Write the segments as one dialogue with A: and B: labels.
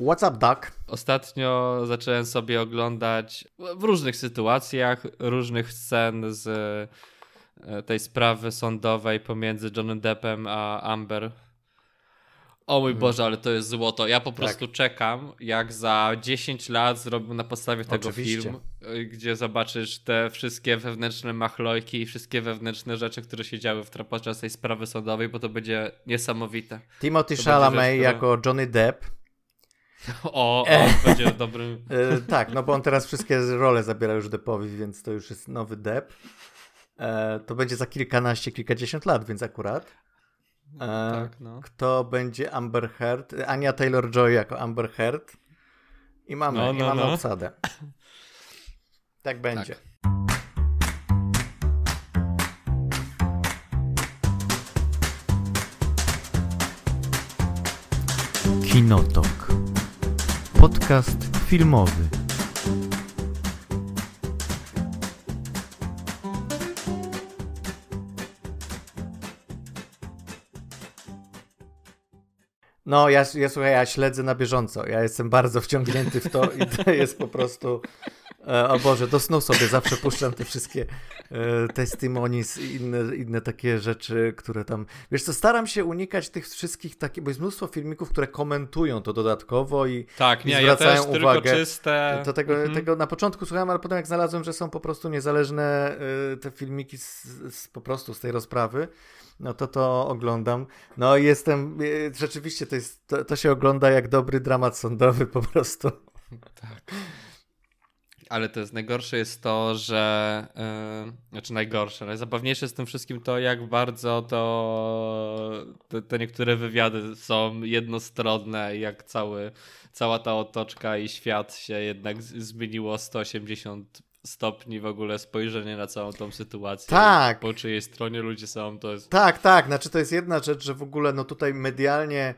A: What's up, Duck?
B: Ostatnio zacząłem sobie oglądać w różnych sytuacjach, różnych scen z e, tej sprawy sądowej pomiędzy Johnny Deppem a Amber. O mój Boże, ale to jest złoto. Ja po prostu tak. czekam, jak za 10 lat zrobią na podstawie tego Oczywiście. film, y, gdzie zobaczysz te wszystkie wewnętrzne machlojki i wszystkie wewnętrzne rzeczy, które się działy w, podczas tej sprawy sądowej, bo to będzie niesamowite.
A: Timothy Chalamet rzecz, jako Johnny Depp.
B: O, o będzie dobrym.
A: E, tak, no bo on teraz wszystkie role zabiera już Deppowi, więc to już jest nowy Depp. E, to będzie za kilkanaście, kilkadziesiąt lat, więc akurat. E, tak, no. Kto będzie Amber Heard? Ania Taylor-Joy jako Amber Heard. I mamy, no, no, i mamy no. obsadę. Tak będzie. Tak. Kinotok. Podcast filmowy. No, ja, ja słuchaj, ja śledzę na bieżąco. Ja jestem bardzo wciągnięty w to i to jest po prostu. E, o Boże, do snu sobie zawsze puszczam te wszystkie e, testimonies i inne, inne takie rzeczy, które tam. Wiesz co, staram się unikać tych wszystkich takich, bo jest mnóstwo filmików, które komentują to dodatkowo i,
B: tak, nie,
A: i zwracają
B: ja
A: uwagę.
B: czyste...
A: To tego, mhm. tego na początku słuchałem, ale potem jak znalazłem, że są po prostu niezależne e, te filmiki z, z, po prostu z tej rozprawy no to to oglądam. No i jestem, rzeczywiście to, jest, to, to się ogląda jak dobry dramat sądowy po prostu.
B: Tak. Ale to jest najgorsze jest to, że yy, znaczy najgorsze, najzabawniejsze z tym wszystkim to, jak bardzo to te, te niektóre wywiady są jednostronne, jak cały, cała ta otoczka i świat się jednak zmieniło 180 stopni w ogóle spojrzenie na całą tą sytuację.
A: Tak.
B: Po czyjej stronie ludzie są, to jest...
A: Tak, tak, znaczy to jest jedna rzecz, że w ogóle no tutaj medialnie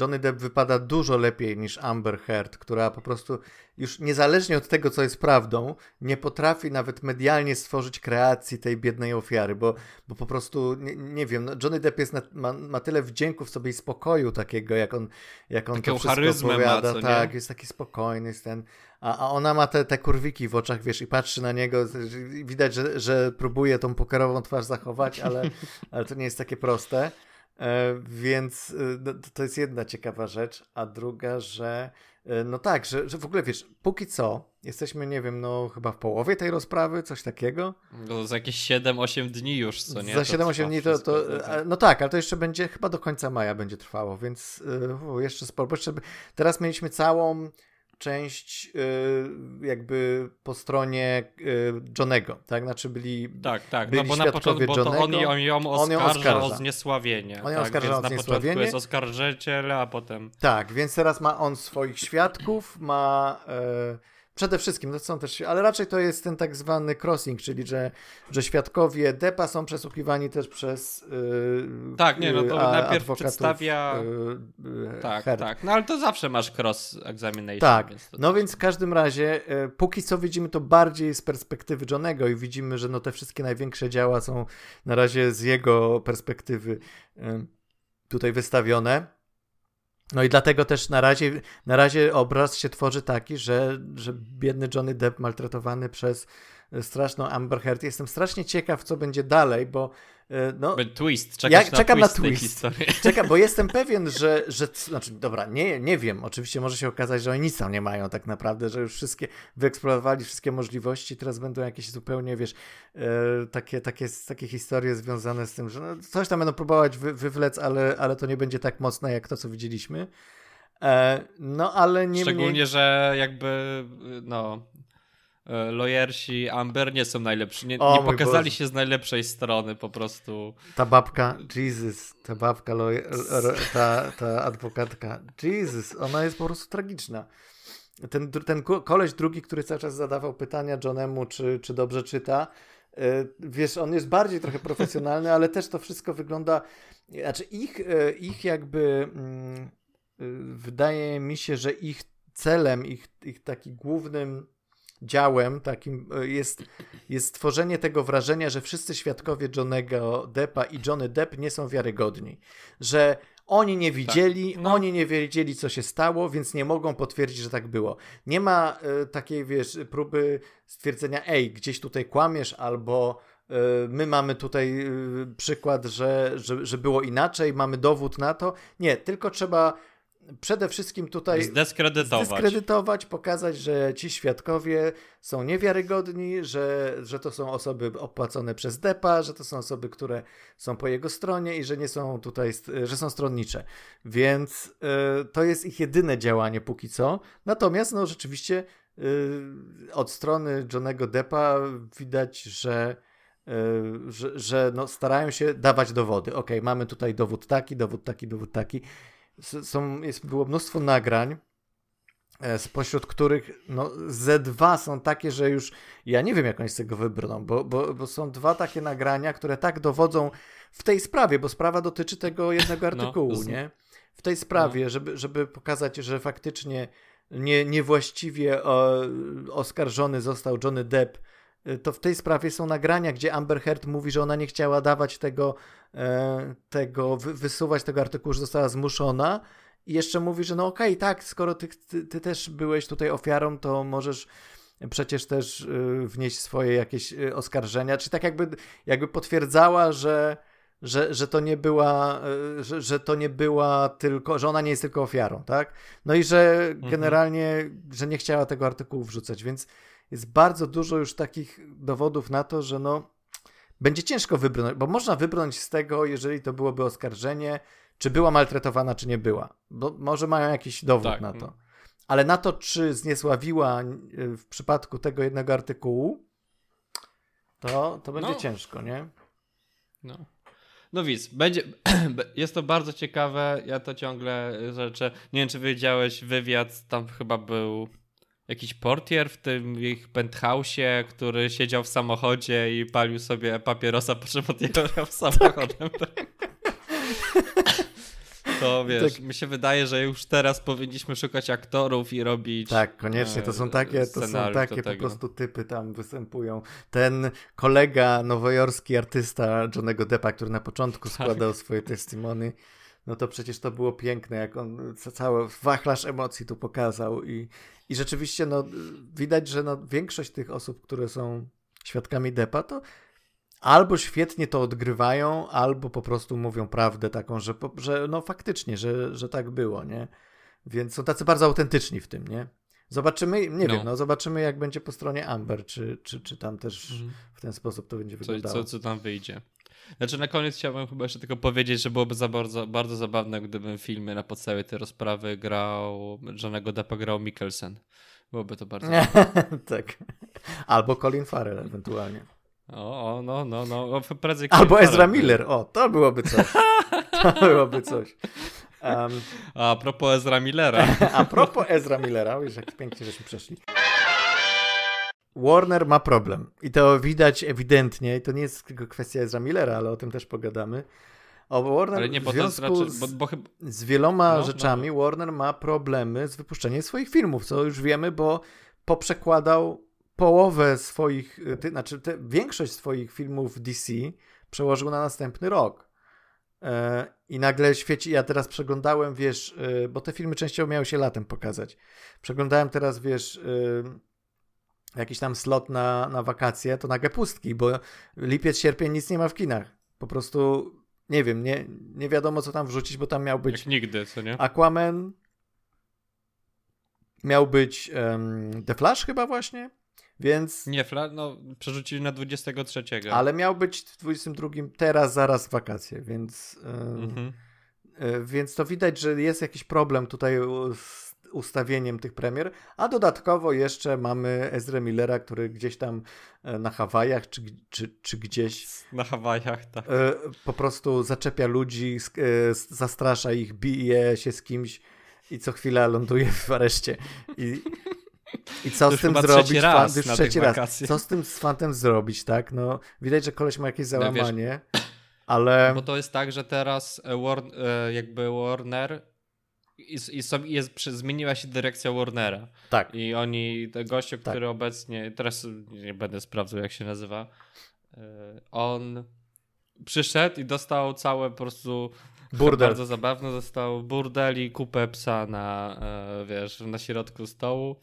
A: Johnny Depp wypada dużo lepiej niż Amber Heard, która po prostu już niezależnie od tego, co jest prawdą, nie potrafi nawet medialnie stworzyć kreacji tej biednej ofiary, bo, bo po prostu, nie, nie wiem, no Johnny Depp jest na, ma, ma tyle wdzięku w sobie i spokoju takiego, jak on, jak on to wszystko opowiada. Ma, tak, jest taki spokojny, jest ten... A, a ona ma te, te kurwiki w oczach, wiesz, i patrzy na niego, widać, że, że próbuje tą pokerową twarz zachować, ale, ale to nie jest takie proste. E, więc e, no, to jest jedna ciekawa rzecz, a druga, że e, no tak, że, że w ogóle wiesz, póki co jesteśmy, nie wiem, no chyba w połowie tej rozprawy, coś takiego.
B: No za jakieś 7-8 dni już, co nie?
A: Za 7-8 dni to, to, no tak, ale to jeszcze będzie, chyba do końca maja będzie trwało, więc jeszcze sporo, bo jeszcze, teraz mieliśmy całą część y, jakby po stronie y, Johnego, tak? Znaczy byli
B: Tak, tak,
A: byli
B: no bo na początku bo to on, on ją oskarża, on ją oskarża o zniesławienie.
A: On ją tak, oskarża o
B: na
A: zniesławienie.
B: jest oskarżyciel, a potem...
A: Tak, więc teraz ma on swoich świadków, ma... Y, Przede wszystkim, to są też, ale raczej to jest ten tak zwany crossing, czyli że, że świadkowie DEPA są przesłuchiwani też przez
B: yy, Tak, nie, no to a, najpierw przedstawia yy, Tak, tak, no ale to zawsze masz cross examination.
A: Tak, więc no więc w każdym razie yy, póki co widzimy to bardziej z perspektywy Johnego i widzimy, że no te wszystkie największe działa są na razie z jego perspektywy yy, tutaj wystawione. No i dlatego też na razie, na razie obraz się tworzy taki, że, że biedny Johnny Depp maltretowany przez straszną Amber Heard. Jestem strasznie ciekaw, co będzie dalej, bo no,
B: twist, czekasz ja,
A: na czekam
B: twist
A: na twist. Czekam, bo jestem pewien, że, że znaczy, dobra, nie, nie wiem, oczywiście może się okazać, że oni nic tam nie mają tak naprawdę, że już wszystkie wyeksplorowali wszystkie możliwości, teraz będą jakieś zupełnie, wiesz, e, takie, takie, takie historie związane z tym, że no, coś tam będą próbować wy, wywlec, ale, ale to nie będzie tak mocne jak to, co widzieliśmy. E, no, ale nie
B: Szczególnie,
A: mniej...
B: że jakby, no, E, lojersi Amber nie są najlepsi. Nie, nie pokazali się z najlepszej strony po prostu.
A: Ta babka, Jesus, ta babka, lojer, ta, ta adwokatka, Jesus, ona jest po prostu tragiczna. Ten, ten koleś drugi, który cały czas zadawał pytania Johnemu, czy, czy dobrze czyta, e, wiesz, on jest bardziej trochę profesjonalny, ale też to wszystko wygląda, znaczy ich, e, ich jakby mm, wydaje mi się, że ich celem, ich, ich taki głównym działem takim e, jest, jest stworzenie tego wrażenia, że wszyscy świadkowie Johnego Deppa i Johnny Depp nie są wiarygodni. Że Oni nie widzieli, tak. no. oni nie wiedzieli, co się stało, więc nie mogą potwierdzić, że tak było. Nie ma y, takiej, wiesz, próby stwierdzenia, ej, gdzieś tutaj kłamiesz, albo y, my mamy tutaj y, przykład, że, że, że było inaczej, mamy dowód na to. Nie, tylko trzeba przede wszystkim tutaj
B: zdyskredytować.
A: zdyskredytować, pokazać, że ci świadkowie są niewiarygodni, że, że to są osoby opłacone przez DEPA, że to są osoby, które są po jego stronie i że nie są tutaj, że są stronnicze. Więc y, to jest ich jedyne działanie póki co. Natomiast no rzeczywiście y, od strony Johnego Deppa widać, że y, że, że no, starają się dawać dowody. Ok, mamy tutaj dowód taki, dowód taki, dowód taki są, jest, było mnóstwo nagrań, e, spośród których no, ze dwa są takie, że już ja nie wiem, jak oni z tego wybrną, bo, bo, bo są dwa takie nagrania, które tak dowodzą w tej sprawie, bo sprawa dotyczy tego jednego no, artykułu, no, nie? W tej sprawie, no. żeby, żeby pokazać, że faktycznie nie, niewłaściwie o, oskarżony został Johnny Depp to w tej sprawie są nagrania, gdzie Amber Heard mówi, że ona nie chciała dawać tego, e, tego wysuwać tego artykułu, że została zmuszona. I jeszcze mówi, że no okej, okay, tak, skoro ty, ty, ty, też byłeś tutaj ofiarą, to możesz przecież też y, wnieść swoje jakieś y, oskarżenia. Czy tak jakby, jakby potwierdzała, że, że, że to nie była, że, że to nie była tylko, że ona nie jest tylko ofiarą, tak? No i że mhm. generalnie, mhm. że nie chciała tego artykułu wrzucać, więc jest bardzo dużo już takich dowodów na to, że no będzie ciężko wybrnąć, bo można wybrnąć z tego, jeżeli to byłoby oskarżenie, czy była maltretowana, czy nie była. Bo może mają jakiś dowód tak. na to. Ale na to, czy zniesławiła w przypadku tego jednego artykułu, to, to będzie no. ciężko, nie?
B: No. No widz, będzie, jest to bardzo ciekawe, ja to ciągle rzeczę, nie wiem czy wiedziałeś, wywiad tam chyba był jakiś portier w tym ich penthouse'ie, który siedział w samochodzie i palił sobie papierosa, po czym odjechał samochodem. To wiesz, tak. mi się wydaje, że już teraz powinniśmy szukać aktorów i robić.
A: Tak, koniecznie. To są takie, to są takie po prostu typy tam występują. Ten kolega nowojorski artysta Johnego Deppa, który na początku tak. składał tak. swoje testimony no to przecież to było piękne, jak on cały wachlarz emocji tu pokazał i, i rzeczywiście no, widać, że no, większość tych osób, które są świadkami Depa, to albo świetnie to odgrywają, albo po prostu mówią prawdę taką, że, że no faktycznie, że, że tak było, nie? Więc są tacy bardzo autentyczni w tym, nie? Zobaczymy, nie no. wiem, no zobaczymy jak będzie po stronie Amber, czy, czy, czy tam też mm. w ten sposób to będzie wyglądało.
B: Co, co tam wyjdzie. Znaczy na koniec chciałbym chyba jeszcze tylko powiedzieć, że byłoby za bardzo, bardzo zabawne, gdybym filmy na podstawie tej rozprawy grał, Johnego Deppa grał Mikkelsen. Byłoby to bardzo
A: Tak. Albo Colin Farrell ewentualnie.
B: O, o no, no, no. Prędzej
A: Albo Ezra Miller. O, to byłoby coś. To byłoby coś.
B: Um, a propos Ezra Millera.
A: A propos Ezra Millera, wiesz jak pięknie żeśmy przeszli. Warner ma problem. I to widać ewidentnie. I to nie jest tylko kwestia Ezra Millera, ale o tym też pogadamy. O Warner ale nie, w związku raczej, z, bo, bo chyba... z wieloma no, rzeczami no. Warner ma problemy z wypuszczeniem swoich filmów, co już wiemy, bo poprzekładał połowę swoich, ty, znaczy te, większość swoich filmów DC przełożył na następny rok. E, I nagle świeci, ja teraz przeglądałem, wiesz, e, bo te filmy częściowo miały się latem pokazać. Przeglądałem teraz, wiesz, e, jakiś tam slot na, na wakacje, to nagle pustki, bo lipiec, sierpień nic nie ma w kinach. Po prostu nie wiem, nie, nie wiadomo co tam wrzucić, bo tam miał być.
B: Jak nigdy, co nie?
A: Aquaman. Miał być um, The Flash chyba właśnie. Więc.
B: Nie, Flash, no przerzucili na 23.
A: Ale miał być w 22 teraz, zaraz wakacje, więc. Um, mhm. Więc to widać, że jest jakiś problem tutaj z ustawieniem tych premier, a dodatkowo jeszcze mamy Ezra Millera, który gdzieś tam e, na Hawajach, czy, czy, czy gdzieś...
B: Na Hawajach, tak.
A: E, po prostu zaczepia ludzi, e, zastrasza ich, bije się z kimś i co chwila ląduje w areszcie. I, i co z tym zrobić?
B: Raz Fan, już trzeci
A: raz. Co z tym z fantem zrobić, tak? No, widać, że koleś ma jakieś załamanie, no, wiesz, ale...
B: Bo to jest tak, że teraz Warn jakby Warner i, i sobie jest, zmieniła się dyrekcja Warnera.
A: Tak.
B: I oni, ten gościu, tak. który obecnie, teraz nie będę sprawdzał jak się nazywa, e, on przyszedł i dostał całe po prostu
A: Burdel.
B: Bardzo zabawny został burdel i kupę psa na, e, wiesz, na środku stołu.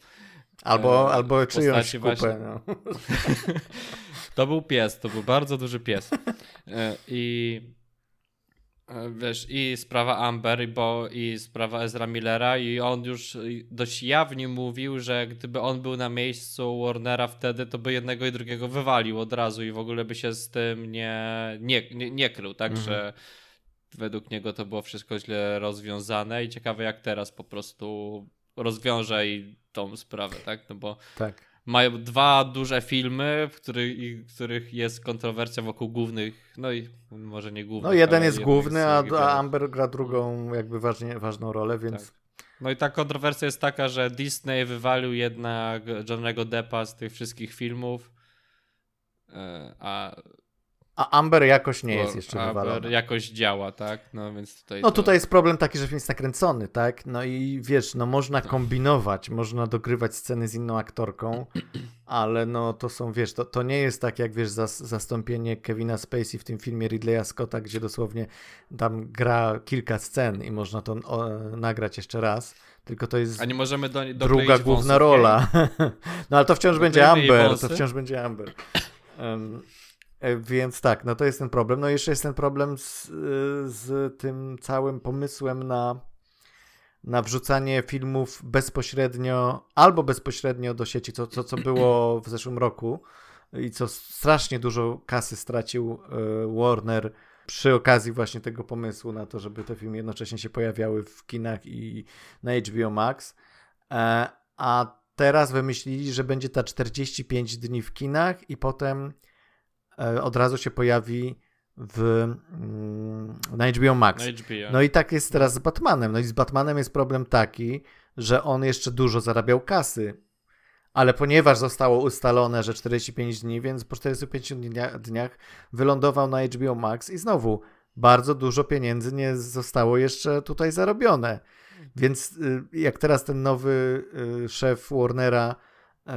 A: Albo,
B: E,
A: albo czyjąś kupę.
B: właśnie-
A: No.
B: To był pies, to był bardzo duży pies. I wiesz, i sprawa Amber, i bo i sprawa Ezra Millera, i on już dość jawnie mówił, że gdyby on był na miejscu Warnera wtedy, to by jednego i drugiego wywalił od razu i w ogóle by się z tym nie, nie, nie, nie krył, tak,
A: Mhm.
B: według niego to było wszystko źle rozwiązane i ciekawe jak teraz po prostu rozwiąże i tą sprawę, tak, no bo
A: Tak.
B: Mają dwa duże filmy, w których, w których jest kontrowersja wokół głównych, no i może nie głównych.
A: No jeden jest główny, a, a. Amber gra drugą jakby ważnie, ważną rolę, więc
B: No i ta kontrowersja jest taka, że Disney wywalił jednak Johnego Deppa z tych wszystkich filmów, e, a,
A: a Amber jakoś nie jest jeszcze
B: Amber
A: wywalona.
B: jakoś działa, tak? No więc tutaj
A: No
B: to-
A: tutaj jest problem taki, że film jest nakręcony, tak? No i wiesz, no można kombinować, można dogrywać sceny z inną aktorką, ale no to są, wiesz, to, to nie jest tak jak, wiesz, zas, zastąpienie Kevina Spacey w tym filmie Ridleya Scotta, gdzie dosłownie tam gra kilka scen i można to o, nagrać jeszcze raz, tylko to jest
B: A nie możemy do,
A: druga główna
B: wąsów,
A: rola. no ale to wciąż będzie Amber, to wciąż będzie Amber. E, więc tak, no to jest ten problem. No jeszcze jest ten problem z, y, z tym całym pomysłem na, na wrzucanie filmów bezpośrednio albo bezpośrednio do sieci, co, co, co było w zeszłym roku i co strasznie dużo kasy stracił y, Warner przy okazji właśnie tego pomysłu na to, żeby te filmy jednocześnie się pojawiały w kinach i na HBO Max. E, a teraz wymyślili, że będzie ta 45 dni w kinach i potem e, od razu się pojawi w, mm, na HBO Max.
B: Na HBO.
A: No i tak jest teraz z Batmanem. No i z Batmanem jest problem taki, że on jeszcze dużo zarabiał kasy. Ale ponieważ zostało ustalone, że 45 dni, więc po 45 dnia, dniach wylądował na HBO Max i znowu bardzo dużo pieniędzy nie zostało jeszcze tutaj zarobione. Więc y, jak teraz ten nowy y, szef Warnera y,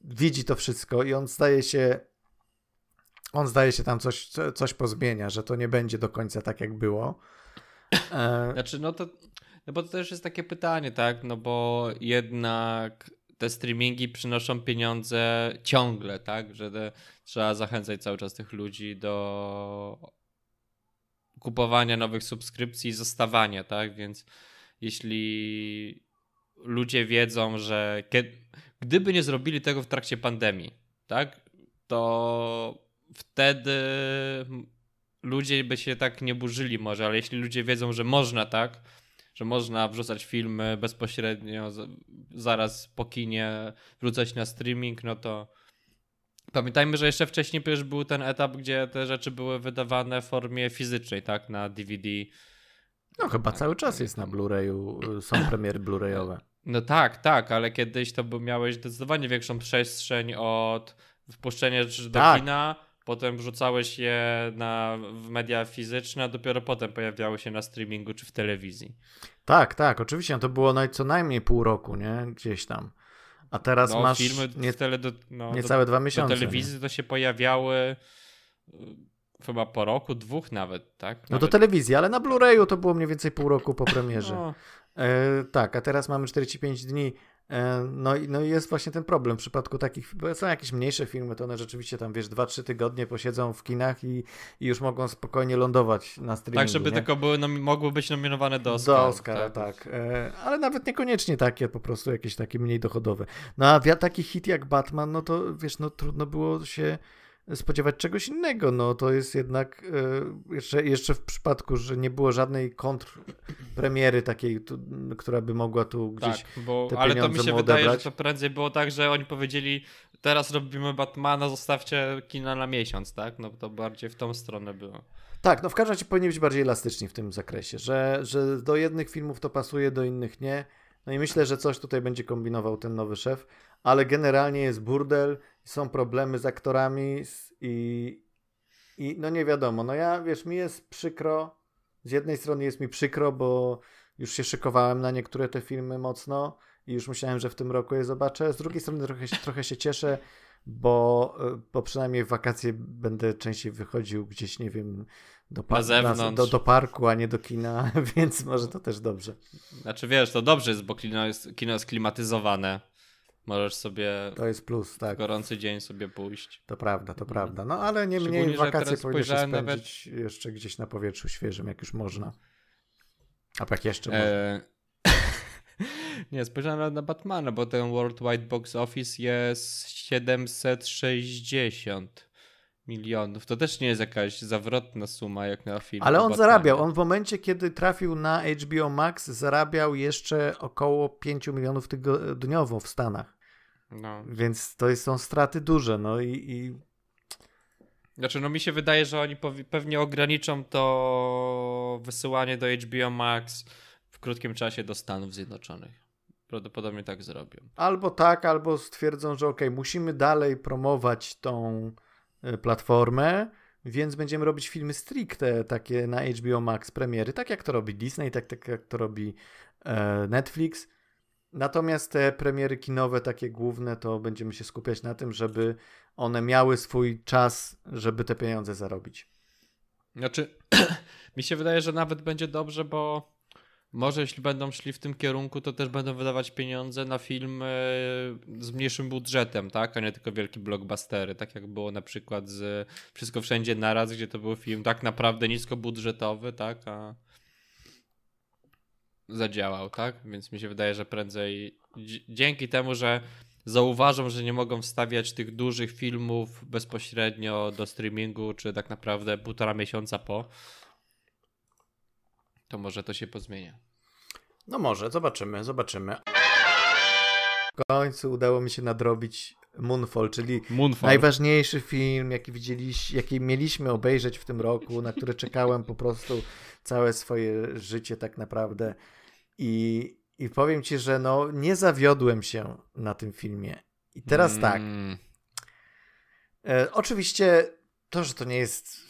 A: widzi to wszystko i on zdaje się on zdaje się tam coś, co- coś pozmienia, że to nie będzie do końca tak jak było. E,
B: Znaczy, no to. No bo to też jest takie pytanie, tak? No bo jednak te streamingi przynoszą pieniądze ciągle, tak? Że te, trzeba zachęcać cały czas tych ludzi do kupowania nowych subskrypcji i zostawania, tak? Więc jeśli ludzie wiedzą, że kie- gdyby nie zrobili tego w trakcie pandemii, tak? To wtedy ludzie by się tak nie burzyli może, ale jeśli ludzie wiedzą, że można tak, że można wrzucać filmy bezpośrednio zaraz po kinie, wrzucać na streaming, no to pamiętajmy, że jeszcze wcześniej przecież był ten etap, gdzie te rzeczy były wydawane w formie fizycznej, tak, na DVD.
A: no chyba cały czas jest na Blu-rayu, są premiery Blu-rayowe.
B: No tak, tak, ale kiedyś to by miałeś zdecydowanie większą przestrzeń od wpuszczenia rzeczy do
A: Tak.
B: kina, potem wrzucałeś je na, w media fizyczne, a dopiero potem pojawiały się na streamingu czy w telewizji.
A: Tak, tak, oczywiście, no to było naj, co najmniej pół roku, nie? Gdzieś tam. A teraz
B: No,
A: masz
B: filmy
A: nie,
B: tele do, no, do,
A: niecałe dwa
B: do
A: miesiące.
B: telewizji to się pojawiały y, chyba po roku, dwóch nawet, tak?
A: No to
B: Nawet-
A: telewizja, ale na Blu-rayu to było mniej więcej pół roku po premierze.
B: no,
A: E, tak, a teraz mamy 45 dni. E, no, i, no i jest właśnie ten problem w przypadku takich, bo są jakieś mniejsze filmy, to one rzeczywiście tam, wiesz, 2-3 tygodnie posiedzą w kinach i, i już mogą spokojnie lądować na streamingu.
B: tak, żeby
A: nie?
B: tylko były mogły być nominowane do Oscara.
A: Do Oscara, tak. E, ale nawet niekoniecznie takie, po prostu jakieś takie mniej dochodowe. No a taki hit jak Batman, no to wiesz, no trudno było się spodziewać czegoś innego. No to jest jednak e, jeszcze, jeszcze w przypadku, że nie było żadnej kontrpremiery takiej, tu, która by mogła tu gdzieś.
B: Tak, bo,
A: te
B: ale to mi się wydaje,
A: odebrać.
B: że to prędzej było tak, że oni powiedzieli teraz robimy Batmana, zostawcie kina na miesiąc, tak? No to bardziej w tą stronę było.
A: Tak, no w każdym razie powinni być bardziej elastyczni w tym zakresie, że, że do jednych filmów to pasuje, do innych nie. No i myślę, że coś tutaj będzie kombinował ten nowy szef, ale generalnie jest burdel, są problemy z aktorami i, i no nie wiadomo. No ja, wiesz, mi jest przykro, z jednej strony jest mi przykro, bo już się szykowałem na niektóre te filmy mocno i już myślałem, że w tym roku je zobaczę. Z drugiej strony trochę, się- trochę się cieszę, bo, y, bo przynajmniej w wakacje będę częściej wychodził gdzieś, nie wiem, do,
B: na zewnątrz.
A: do, do parku, a nie do kina, więc może to też dobrze.
B: Znaczy wiesz, to dobrze jest, bo kino jest, kino jest klimatyzowane. Możesz sobie
A: to jest plus, tak.
B: gorący dzień sobie pójść.
A: To prawda, to prawda. No ale nie mniej wakacje powinny się spędzić nawet... jeszcze gdzieś na powietrzu świeżym, jak już można. A jak jeszcze. E...
B: nie, spojrzałem na Batmana, bo ten Worldwide Box Office jest 760 milionów. To też nie jest jakaś zawrotna suma jak na film.
A: Ale on Batmanie. zarabiał. On w momencie, kiedy trafił na HBO Max, zarabiał jeszcze około 5 milionów tygodniowo w Stanach. No. Więc to są straty duże. No i, i...
B: Znaczy, no mi się wydaje, że oni pewnie ograniczą to wysyłanie do HBO Max w krótkim czasie do Stanów Zjednoczonych. Prawdopodobnie tak zrobią.
A: Albo tak, albo stwierdzą, że ok, musimy dalej promować tą platformę, więc będziemy robić filmy stricte takie na HBO Max premiery, tak jak to robi Disney, tak, tak jak to robi e, Netflix. Natomiast te premiery kinowe, takie główne, to będziemy się skupiać na tym, żeby one miały swój czas, żeby te pieniądze zarobić.
B: Znaczy, mi się wydaje, że nawet będzie dobrze, bo może jeśli będą szli w tym kierunku, to też będą wydawać pieniądze na filmy z mniejszym budżetem, tak? A nie tylko wielkie blockbustery, tak jak było na przykład z Wszystko Wszędzie Naraz, gdzie to był film tak naprawdę niskobudżetowy, tak? A zadziałał, tak? Więc mi się wydaje, że prędzej dzięki temu, że zauważą, że nie mogą wstawiać tych dużych filmów bezpośrednio do streamingu, czy tak naprawdę półtora miesiąca po, to może to się pozmienia.
A: No może, zobaczymy, zobaczymy. W końcu udało mi się nadrobić Moonfall, czyli Moonfall. najważniejszy film, jaki widzieliśmy, jaki mieliśmy obejrzeć w tym roku, na który czekałem po prostu całe swoje życie tak naprawdę. I, i powiem ci, że no nie zawiodłem się na tym filmie. I teraz tak. mm. tak. E, oczywiście to, że to nie jest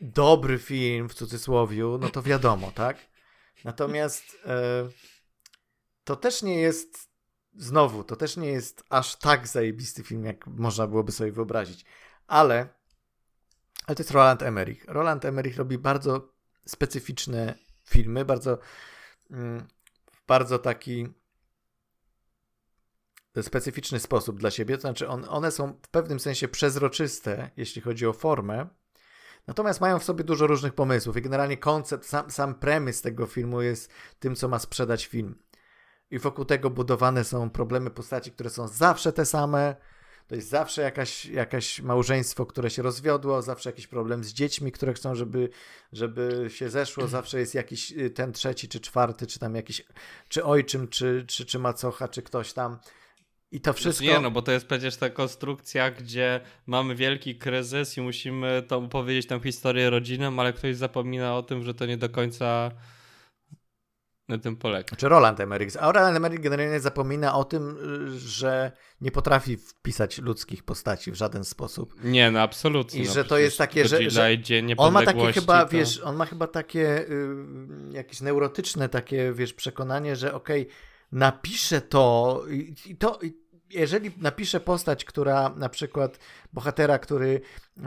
A: dobry film w cudzysłowiu, no to wiadomo, tak? Natomiast e, to też nie jest, znowu, to też nie jest aż tak zajebisty film, jak można byłoby sobie wyobrazić. Ale, ale to jest Roland Emmerich. Roland Emmerich robi bardzo specyficzne filmy, bardzo, mm, bardzo taki specyficzny sposób dla siebie. To znaczy, on, one są w pewnym sensie przezroczyste, jeśli chodzi o formę, Natomiast mają w sobie dużo różnych pomysłów i generalnie koncept, sam, sam premis tego filmu jest tym, co ma sprzedać film. I wokół tego budowane są problemy postaci, które są zawsze te same. To jest zawsze jakaś, jakaś małżeństwo, które się rozwiodło, zawsze jakiś problem z dziećmi, które chcą, żeby, żeby się zeszło, zawsze jest jakiś y, ten trzeci czy czwarty, czy tam jakiś, czy ojczym, czy, czy, czy macocha, czy ktoś tam. I to wszystko.
B: Nie, no bo to jest przecież ta konstrukcja, gdzie mamy wielki kryzys i musimy to opowiedzieć tę historię rodzinom, ale ktoś zapomina o tym, że to nie do końca na tym polega.
A: Czy Roland Emmerich. A Roland Emmerich generalnie zapomina o tym, że nie potrafi wpisać ludzkich postaci w żaden sposób.
B: Nie, no absolutnie.
A: I
B: no,
A: że to jest takie, że, że on ma takie chyba, to... wiesz, on ma chyba takie y, jakieś neurotyczne takie, wiesz, przekonanie, że okej, okay, napiszę to i to jeżeli napiszę postać, która na przykład bohatera, który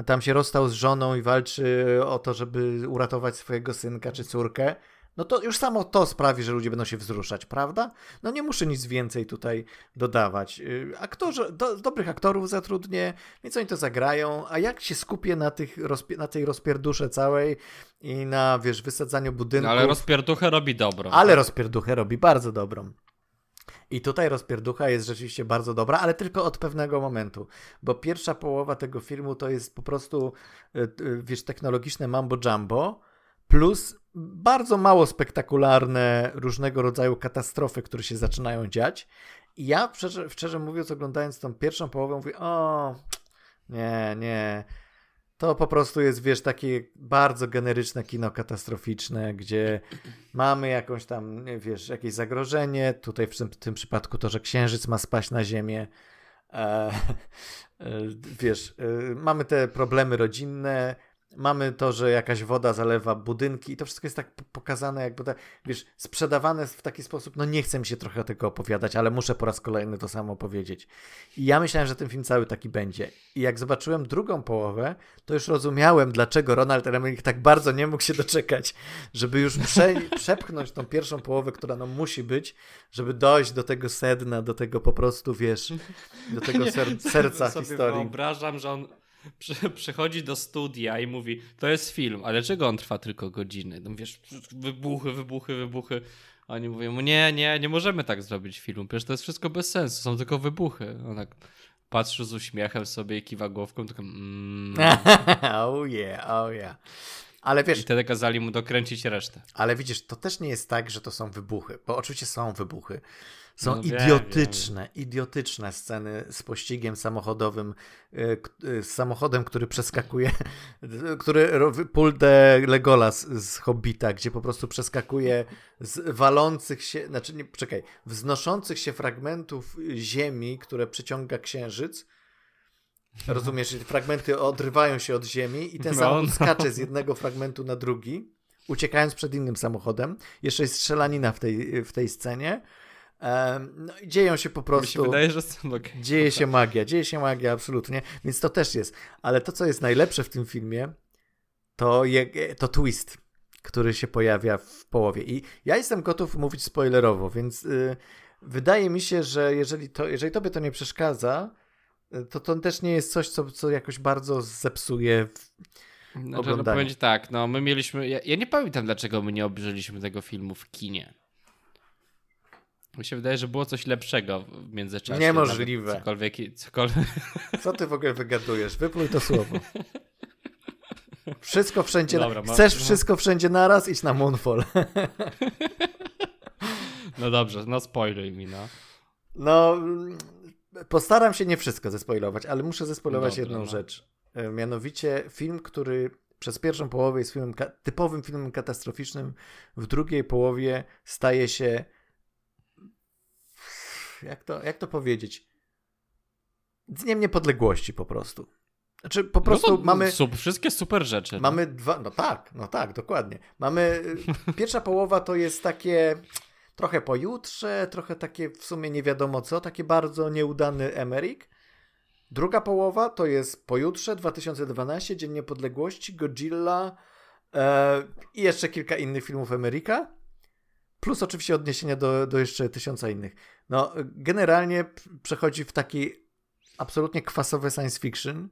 A: tam się rozstał z żoną i walczy o to, żeby uratować swojego synka czy córkę, no to już samo to sprawi, że ludzie będą się wzruszać, prawda? No nie muszę nic więcej tutaj dodawać. Y, aktorzy, do, dobrych aktorów zatrudnię, więc oni to zagrają, a jak się skupię na, tych, na tej rozpierdusze całej i na, wiesz, wysadzaniu budynków... No
B: ale rozpierduchę robi dobrą.
A: Ale rozpierduchę robi bardzo dobrą. I tutaj rozpierducha jest rzeczywiście bardzo dobra, ale tylko od pewnego momentu, bo pierwsza połowa tego filmu to jest po prostu, e, e, wiesz, technologiczne mambo jumbo, plus bardzo mało spektakularne różnego rodzaju katastrofy, które się zaczynają dziać. I ja, szczerze, mówiąc, oglądając tą pierwszą połowę, mówię, o, nie, nie, to po prostu jest, wiesz, takie bardzo generyczne kino katastroficzne, gdzie mamy jakąś tam, wiesz, jakieś zagrożenie. Tutaj w tym, w tym przypadku to, że księżyc ma spaść na ziemię. E, e, wiesz, e, mamy te problemy rodzinne Mamy to, że jakaś woda zalewa budynki i to wszystko jest tak pokazane, jakby tak, wiesz, sprzedawane w taki sposób, no nie chcę mi się trochę tego opowiadać, ale muszę po raz kolejny to samo powiedzieć. I ja myślałem, że ten film cały taki będzie. I jak zobaczyłem drugą połowę, to już rozumiałem, dlaczego Ronald Emmerich tak bardzo nie mógł się doczekać, żeby już prze, przepchnąć tą pierwszą połowę, która no musi być, żeby dojść do tego sedna, do tego po prostu, wiesz, do tego ser, serca
B: sobie
A: historii.
B: Wyobrażam, że on przychodzi do studia i mówi, to jest film, ale czego on trwa tylko godziny? No wiesz, wybuchy, wybuchy, wybuchy. Oni mówią nie, nie, nie możemy tak zrobić filmu, przecież to jest wszystko bez sensu, są tylko wybuchy. On tak patrzy z uśmiechem sobie i kiwa głowką, tylko mm.
A: oh yeah, oh yeah. Ale wiesz...
B: I wtedy kazali mu dokręcić resztę.
A: Ale widzisz, to też nie jest tak, że to są wybuchy, bo oczywiście są wybuchy. Są no, idiotyczne, wiem, wiem. idiotyczne sceny z pościgiem samochodowym, y, y, z samochodem, który przeskakuje, który puldę Legolas z Hobbita, gdzie po prostu przeskakuje z walących się, znaczy nie, czekaj, wznoszących się fragmentów ziemi, które przyciąga księżyc. Rozumiesz, fragmenty odrywają się od ziemi i ten no, samochód no. skacze z jednego fragmentu na drugi, uciekając przed innym samochodem. Jeszcze jest strzelanina w tej, w tej scenie no i dzieją się po prostu. Mi
B: się wydaje, że
A: okay. Dzieje się magia, dzieje się magia, absolutnie. Więc to też jest. Ale to, co jest najlepsze w tym filmie, to, je, to twist, który się pojawia w połowie. I ja jestem gotów mówić spoilerowo, więc y, wydaje mi się, że jeżeli, to, jeżeli tobie to nie przeszkadza, to to też nie jest coś, co, co jakoś bardzo zepsuje w,
B: znaczy, no powiem tak, no my mieliśmy, ja, ja nie pamiętam dlaczego my nie obejrzeliśmy tego filmu w kinie. Mi się wydaje, że było coś lepszego w międzyczasie.
A: Niemożliwe.
B: Cokolwiek, cokolwiek.
A: Co ty w ogóle wygadujesz? Wypluj to słowo. Wszystko wszędzie. Dobra, na... Chcesz wszystko wszędzie naraz? Idź na Moonfall.
B: No dobrze, no spoiluj mi, no.
A: No, postaram się nie wszystko zespoilować, ale muszę zespoilować Dobra, jedną no. rzecz. E, mianowicie film, który przez pierwszą połowę jest filmem typowym filmem katastroficznym, w drugiej połowie staje się jak to, jak to powiedzieć? Dniem niepodległości po prostu. Znaczy, po no prostu no mamy.
B: Super, wszystkie super rzeczy.
A: No. Mamy no. dwa. No tak, no tak, dokładnie. Mamy. Y, pierwsza połowa to jest takie. Trochę pojutrze, trochę takie w sumie nie wiadomo co, takie bardzo nieudany Emeryk. Druga połowa to jest pojutrze 2012, Dzień Niepodległości, Godzilla e, i jeszcze kilka innych filmów Ameryka. Plus oczywiście odniesienia do, do jeszcze tysiąca innych. No, generalnie przechodzi w taki absolutnie kwasowy science fiction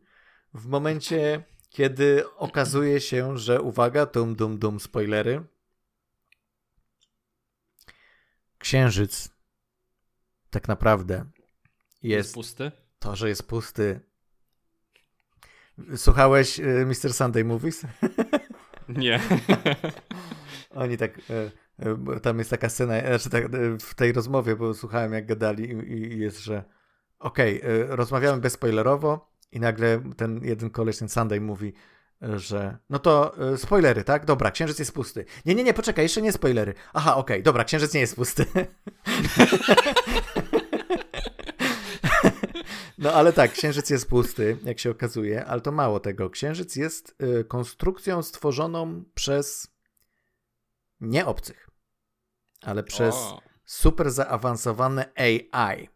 A: w momencie, kiedy okazuje się, że uwaga, dum, dum, dum, spoilery. Księżyc tak naprawdę jest, jest
B: pusty.
A: To, że jest pusty. Słuchałeś y, Mr. Sunday Movies?
B: Nie.
A: Oni tak y, tam jest taka scena, znaczy tak, w tej rozmowie, bo słuchałem jak gadali i, jest, że okej, okay, rozmawiamy bezspoilerowo i nagle ten jeden koleś, ten Sunday mówi, że no to spoilery, tak? Dobra, księżyc jest pusty. Nie, nie, nie, poczekaj, jeszcze nie spoilery. Aha, okej, okay, dobra, księżyc nie jest pusty. No ale tak, księżyc jest pusty, jak się okazuje, ale to mało tego. Księżyc jest konstrukcją stworzoną przez nie obcych ale przez o. super zaawansowane AI.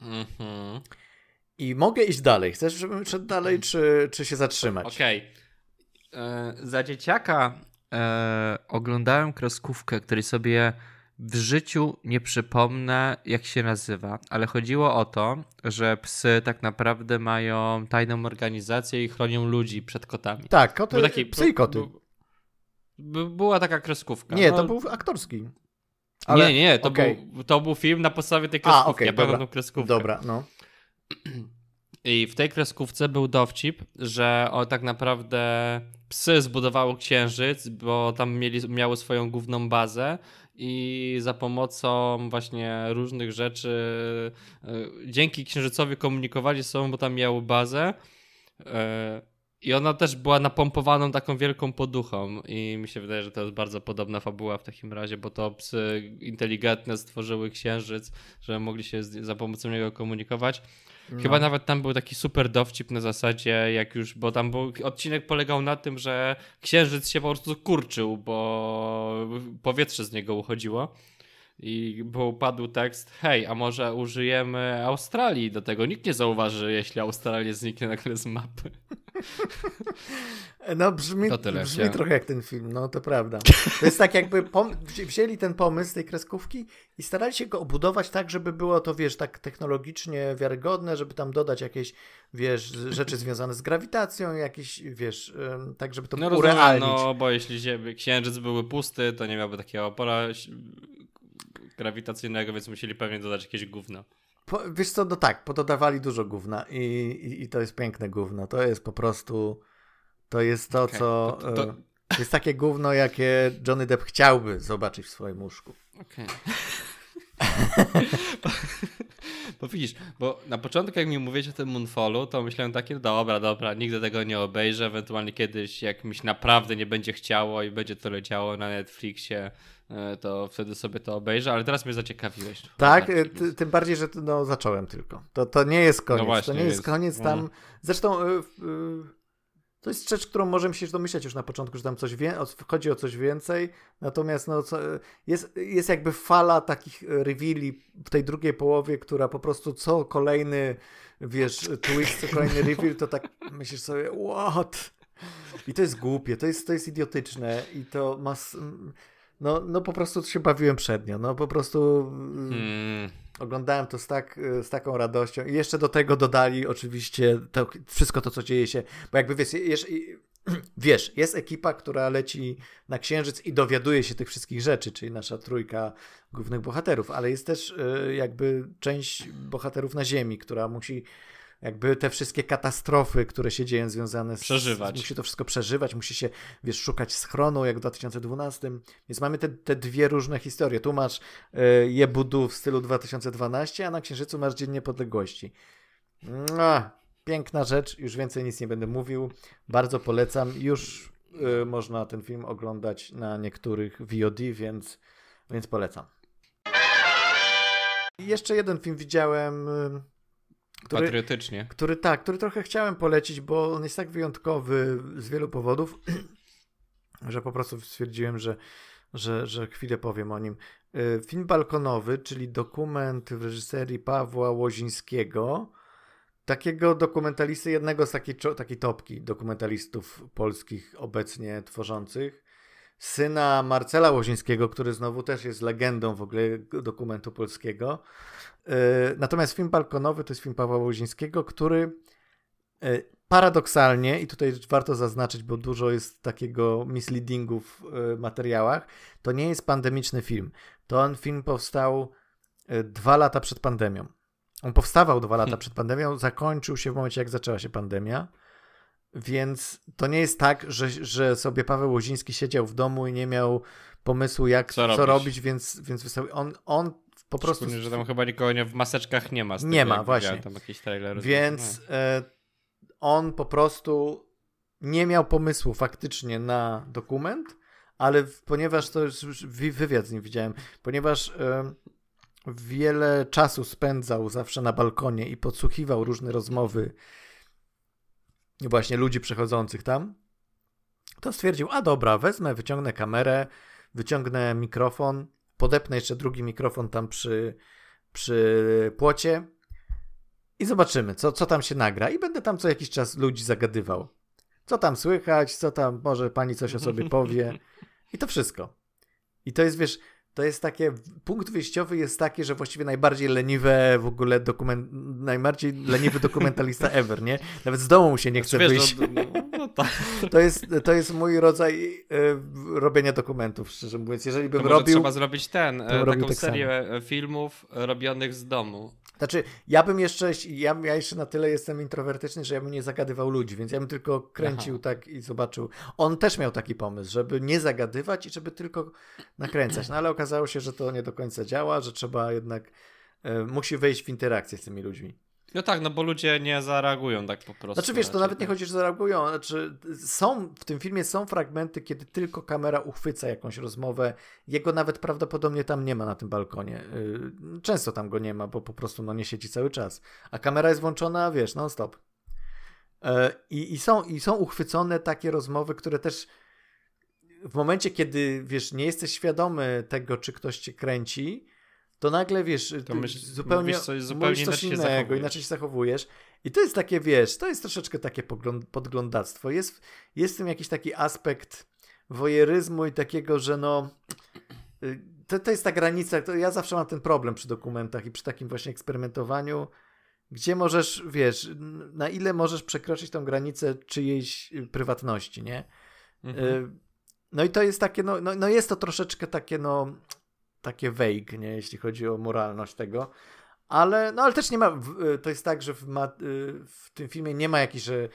A: Mhm. I mogę iść dalej. Chcesz, żebym szedł dalej, czy, czy się zatrzymać?
B: Okej. Okay. E, za dzieciaka e, oglądałem kreskówkę, której sobie w życiu nie przypomnę, jak się nazywa, ale chodziło o to, że psy tak naprawdę mają tajną organizację i chronią ludzi przed kotami.
A: Tak, koty, taki, psy i koty. Był,
B: była taka kreskówka.
A: Nie, no. to był aktorski.
B: Ale... Nie, nie, to, okay. był, to był film na podstawie tej kreskówki. A, okay, ja dobra. kreskówkę.
A: Dobra, no.
B: I w tej kreskówce był dowcip, że o, tak naprawdę psy zbudowały księżyc, bo tam mieli, miały swoją główną bazę i za pomocą właśnie różnych rzeczy y, dzięki księżycowi komunikowali ze sobą, bo tam miały bazę. I ona też była napompowaną taką wielką poduchą i mi się wydaje, że to jest bardzo podobna fabuła w takim razie, bo to psy inteligentne stworzyły księżyc, że mogli się za pomocą niego komunikować. No. Chyba nawet tam był taki super dowcip na zasadzie, jak już, bo tam był, odcinek polegał na tym, że księżyc się po prostu kurczył, bo powietrze z niego uchodziło. I był, padł tekst, hej, a może użyjemy Australii do tego? Nikt nie zauważy, jeśli Australia zniknie nagle z mapy.
A: No brzmi, brzmi trochę jak ten film, no to prawda. To jest tak jakby wzięli ten pomysł tej kreskówki i starali się go obudować tak, żeby było to, wiesz, tak technologicznie wiarygodne, żeby tam dodać jakieś, wiesz, rzeczy związane z grawitacją, jakieś, wiesz, tak, żeby to no urealnić.
B: No, bo jeśli księżyc były pusty, to nie miałby takiego opora grawitacyjnego, więc musieli pewnie dodać jakieś gówno.
A: Po, wiesz co, no tak, pododawali dużo gówna i, i, i, to jest piękne gówno. To jest po prostu, to jest to, okay, co... To, to, to... E, jest takie gówno, jakie Johnny Depp chciałby zobaczyć w swoim łóżku.
B: Okej. Okay. bo widzisz, bo na początku jak mi mówicie o tym Moonfallu, to myślałem takie, dobra, dobra, nigdy tego nie obejrzę, ewentualnie kiedyś jak mi się naprawdę nie będzie chciało i będzie to leciało na Netflixie, to wtedy sobie to obejrzę, ale teraz mnie zaciekawiłeś.
A: Tak, e, tym bardziej, że no, zacząłem tylko. To, to nie jest koniec. No właśnie, to nie jest, jest koniec tam. No. Zresztą e, to jest rzecz, którą możemy się domyślać już na początku, że tam coś wie, chodzi o coś więcej. Natomiast no, co, jest, jest jakby fala takich reveali w tej drugiej połowie, która po prostu co kolejny, wiesz, twist, co kolejny reveal, to tak myślisz sobie, what? I to jest głupie, to jest, to jest idiotyczne i to ma no, no po prostu się bawiłem przednio. No po prostu hmm. oglądałem to z, tak, z taką radością. I jeszcze do tego dodali oczywiście to, wszystko to, co dzieje się. Bo jakby wiesz, jest, wiesz, jest ekipa, która leci na księżyc i dowiaduje się tych wszystkich rzeczy, czyli nasza trójka głównych bohaterów, ale jest też e, jakby część bohaterów na Ziemi, która musi jakby te wszystkie katastrofy, które się dzieją związane z...
B: Przeżywać.
A: Musi to wszystko przeżywać, musi się, wiesz, szukać schronu, jak w 2012. Więc mamy te, te dwie różne historie. Tu masz y, Jebudu w stylu 2012, a na Księżycu masz Dzień Niepodległości. Mua, piękna rzecz, już więcej nic nie będę mówił. Bardzo polecam. Już y, można ten film oglądać na niektórych VOD, więc, więc polecam. I jeszcze jeden film widziałem y,
B: który, Patriotycznie.
A: Który tak, który trochę chciałem polecić, bo on jest tak wyjątkowy z wielu powodów, że po prostu stwierdziłem, że, że, że chwilę powiem o nim. Y, film balkonowy, czyli dokument w reżyserii Pawła Łozińskiego, takiego dokumentalisty, jednego z takiej, takiej topki dokumentalistów polskich obecnie tworzących, syna Marcela Łozińskiego, który znowu też jest legendą w ogóle dokumentu polskiego. E, natomiast film balkonowy to jest film Pawła Łozińskiego, który e, paradoksalnie, i tutaj warto zaznaczyć, bo dużo jest takiego misleadingu w e, materiałach, to nie jest pandemiczny film. To on film powstał dwa lata przed pandemią. On powstawał dwa lata hmm. przed pandemią, zakończył się w momencie, jak zaczęła się pandemia. Więc to nie jest tak, że, że sobie Paweł Łoziński siedział w domu i nie miał pomysłu, jak co, co robić. robić, więc, więc wystawił. On, on po prostu.
B: Szczególnie, że tam chyba nikogo nie, w maseczkach nie ma.
A: nie ma, właśnie. Tam jakiś trailer Więc e, on po prostu nie miał pomysłu faktycznie na dokument, ale ponieważ to już wywiad z nim widziałem, ponieważ e, wiele czasu spędzał zawsze na balkonie i podsłuchiwał różne rozmowy właśnie ludzi przechodzących tam, to stwierdził, a dobra, wezmę, wyciągnę kamerę, wyciągnę mikrofon, podepnę jeszcze drugi mikrofon tam przy, przy płocie i zobaczymy, co, co tam się nagra. I będę tam co jakiś czas ludzi zagadywał. Co tam słychać, co tam, może pani coś o sobie powie. I to wszystko. I to jest, wiesz, to jest takie, punkt wyjściowy jest taki, że właściwie najbardziej leniwe w ogóle dokument, najbardziej leniwy dokumentalista ever, nie? Nawet z domu się nie chce znaczy, wyjść. No, no, no, tak. to, jest, to jest mój rodzaj y, robienia dokumentów, szczerze mówiąc. Jeżeli bym to robił...
B: trzeba zrobić ten, e, taką tak serię samo. filmów robionych z domu.
A: Znaczy, ja bym jeszcze, ja, ja jeszcze na tyle jestem introwertyczny, że ja bym nie zagadywał ludzi, więc ja bym tylko kręcił Aha. tak i zobaczył. On też miał taki pomysł, żeby nie zagadywać i żeby tylko nakręcać, no ale okazało się, że to nie do końca działa, że trzeba jednak, e, musi wejść w interakcję z tymi ludźmi.
B: No tak, no bo ludzie nie zareagują tak po prostu.
A: Znaczy wiesz, to nawet nie chodzi, że zareagują. Znaczy, są, w tym filmie są fragmenty, kiedy tylko kamera uchwyca jakąś rozmowę. Jego nawet prawdopodobnie tam nie ma na tym balkonie. Y, często tam go nie ma, bo po prostu no, nie siedzi cały czas. A kamera jest włączona, wiesz, non stop. E, I, i, są, I są uchwycone takie rozmowy, które też w momencie, kiedy wiesz, nie jesteś świadomy tego, czy ktoś cię kręci, to nagle wiesz, to myśl, zupełnie, coś, zupełnie coś innego, inaczej się zachowujesz. I to jest takie, wiesz, to jest troszeczkę takie podglądactwo. Jest, jest w tym jakiś taki aspekt wojeryzmu i takiego, że no. Y, to, to jest ta granica. To ja zawsze mam ten problem przy dokumentach i przy takim właśnie eksperymentowaniu, gdzie możesz, wiesz, na ile możesz przekroczyć tą granicę czyjejś y, prywatności, nie? Mhm. No i to jest takie, no, no, no jest to troszeczkę takie, no takie vague, nie, jeśli chodzi o moralność tego. Ale, no ale też nie ma, y, to jest tak, że w, ma, y, w tym filmie nie ma jakiejś, że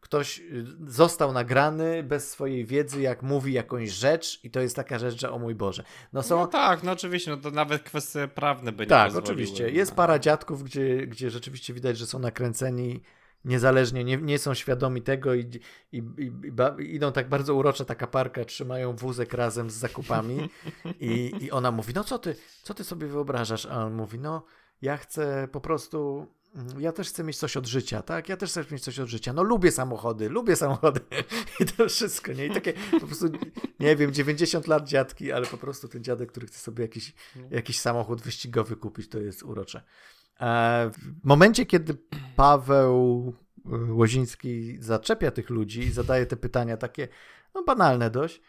A: ktoś y, został nagrany bez swojej wiedzy, jak mówi jakąś rzecz i to jest taka rzecz, że o mój Boże.
B: No, są... no tak, no oczywiście, no to nawet kwestie prawne by nie
A: Tak, oczywiście. Jest no. para dziadków, gdzie, gdzie rzeczywiście widać, że są nakręceni niezależnie, nie, nie są świadomi tego i, i, i, i, idą tak bardzo urocza taka parka, trzymają wózek razem z zakupami i, i ona mówi, no co ty, co ty sobie wyobrażasz? A on mówi, no ja chcę po prostu, mm, ja też chcę mieć coś od życia, tak? Ja też chcę mieć coś od życia. No lubię samochody, lubię samochody i to wszystko, nie? I takie po prostu, nie wiem, 90 lat dziadki, ale po prostu ten dziadek, który chce sobie jakiś, jakiś samochód wyścigowy kupić, to jest urocze. E, w momencie, kiedy Paweł e, Łoziński zaczepia tych ludzi i zadaje te pytania takie, no banalne dość,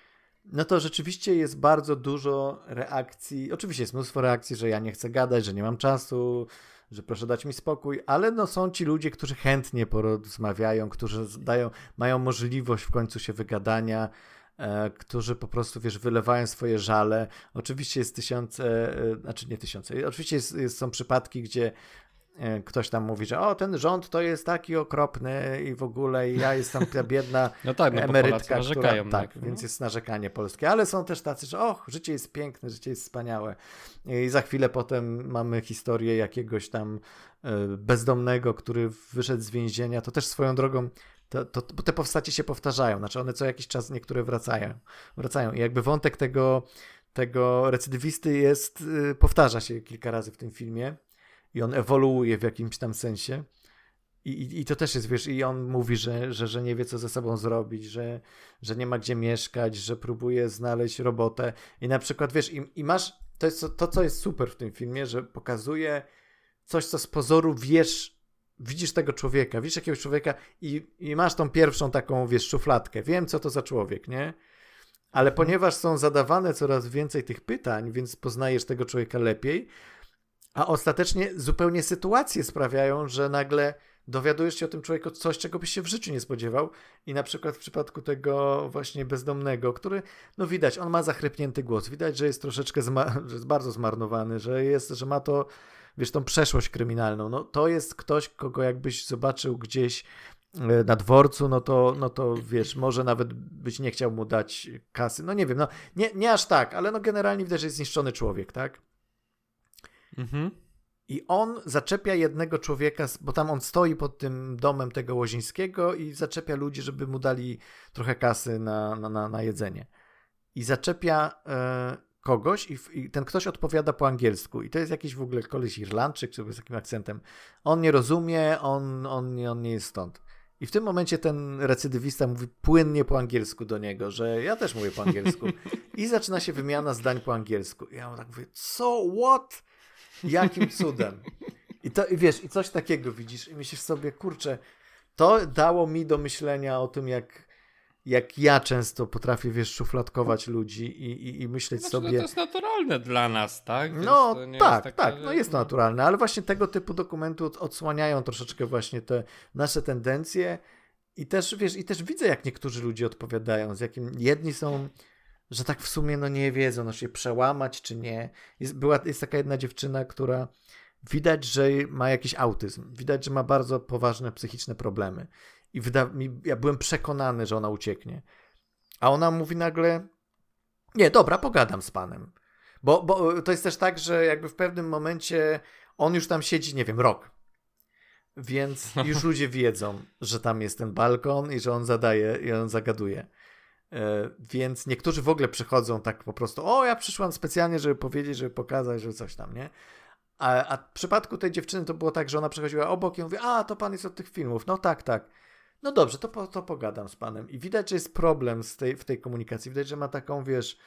A: no to rzeczywiście jest bardzo dużo reakcji. Oczywiście jest mnóstwo reakcji, że ja nie chcę gadać, że nie mam czasu, że proszę dać mi spokój, ale no są ci ludzie, którzy chętnie porozmawiają, którzy dają, mają możliwość w końcu się wygadania. E, którzy po prostu, wiesz, wylewają swoje żale. Oczywiście jest tysiące, e, znaczy nie tysiące, oczywiście jest, jest, są przypadki, gdzie e, ktoś tam mówi, że o, ten rząd to jest taki okropny i w ogóle ja jestem ta biedna no tak, no emerytka, która, tak, więc jest narzekanie polskie, ale są też tacy, że och, życie jest piękne, życie jest wspaniałe. I za chwilę potem mamy historię jakiegoś tam bezdomnego, który wyszedł z więzienia, to też swoją drogą to, to, bo te postacie się powtarzają, znaczy one co jakiś czas niektóre wracają. wracają. I jakby wątek tego, tego recydywisty jest, yy, powtarza się kilka razy w tym filmie i on ewoluuje w jakimś tam sensie. I, i, I, to też jest, wiesz, i on mówi, że, że, że nie wie, co ze sobą zrobić, że, że nie ma gdzie mieszkać, że próbuje znaleźć robotę. I na przykład, wiesz, i, i masz, to jest to, co jest super w tym filmie, że pokazuje coś, co z pozoru wiesz, widzisz tego człowieka, widzisz jakiegoś człowieka i, i masz tą pierwszą taką, wiesz, szufladkę. Wiem, co to za człowiek, nie? Ale mhm. ponieważ są zadawane coraz więcej tych pytań, więc poznajesz tego człowieka lepiej, a ostatecznie zupełnie sytuacje sprawiają, że nagle dowiadujesz się o tym człowieku coś, czego byś się w życiu nie spodziewał. I na przykład w przypadku tego właśnie bezdomnego, który, no widać, on ma zachrypnięty głos, widać, że jest troszeczkę, że jest bardzo zmarnowany, że jest, że ma to wiesz, tą przeszłość kryminalną. No, to jest ktoś, kogo jakbyś zobaczył gdzieś e, na dworcu, no to, no to wiesz, może nawet byś nie chciał mu dać kasy. No nie wiem, no nie, nie aż tak, ale no generalnie widać, że jest zniszczony człowiek, tak? Mhm. I on zaczepia jednego człowieka, bo tam on stoi pod tym domem tego Łozińskiego i zaczepia ludzi, żeby mu dali trochę kasy na, na, na, na jedzenie. I zaczepia e, kogoś i, i, ten ktoś odpowiada po angielsku i to jest jakiś w ogóle koleś Irlandczyk, czy z takim akcentem. On nie rozumie, on, on, on nie jest stąd. I w tym momencie ten recydywista mówi płynnie po angielsku do niego, że ja też mówię po angielsku. I zaczyna się wymiana zdań po angielsku. I ja mu tak mówię, co, what? Jakim cudem? I to, i wiesz, i coś takiego widzisz i myślisz sobie, kurczę, to dało mi do myślenia o tym, jak jak ja często potrafię, wiesz, szufladkować ludzi i, i, i myśleć znaczy, sobie... No
B: to jest naturalne dla nas, tak?
A: Więc no tak, taka, tak, no jest to naturalne, ale właśnie tego typu dokumenty odsłaniają troszeczkę właśnie te nasze tendencje i też, wiesz, i też widzę, jak niektórzy ludzie odpowiadają, z jakim jedni są że tak w sumie no nie wiedzą, no się przełamać czy nie. Jest, była, jest taka jedna dziewczyna, która widać, że ma jakiś autyzm, widać, że ma bardzo poważne psychiczne problemy i wyda ja byłem przekonany, że ona ucieknie. A ona mówi nagle, nie, dobra, pogadam z panem. Bo, bo to jest też tak, że jakby w pewnym momencie on już tam siedzi, nie wiem, rok. więc już ludzie wiedzą, że tam jest ten balkon i że on zadaje i on zagaduje. E, więc niektórzy w ogóle przychodzą tak po prostu, o ja przyszłam specjalnie, żeby powiedzieć, żeby pokazać, że coś tam, nie? A, a w przypadku tej dziewczyny to było tak, że ona przechodziła obok i mówi, a to pan jest od tych filmów. No tak, tak. No dobrze, to, to pogadam z panem. I widać, że jest problem z tej, w tej komunikacji. Widać, że ma taką, wiesz,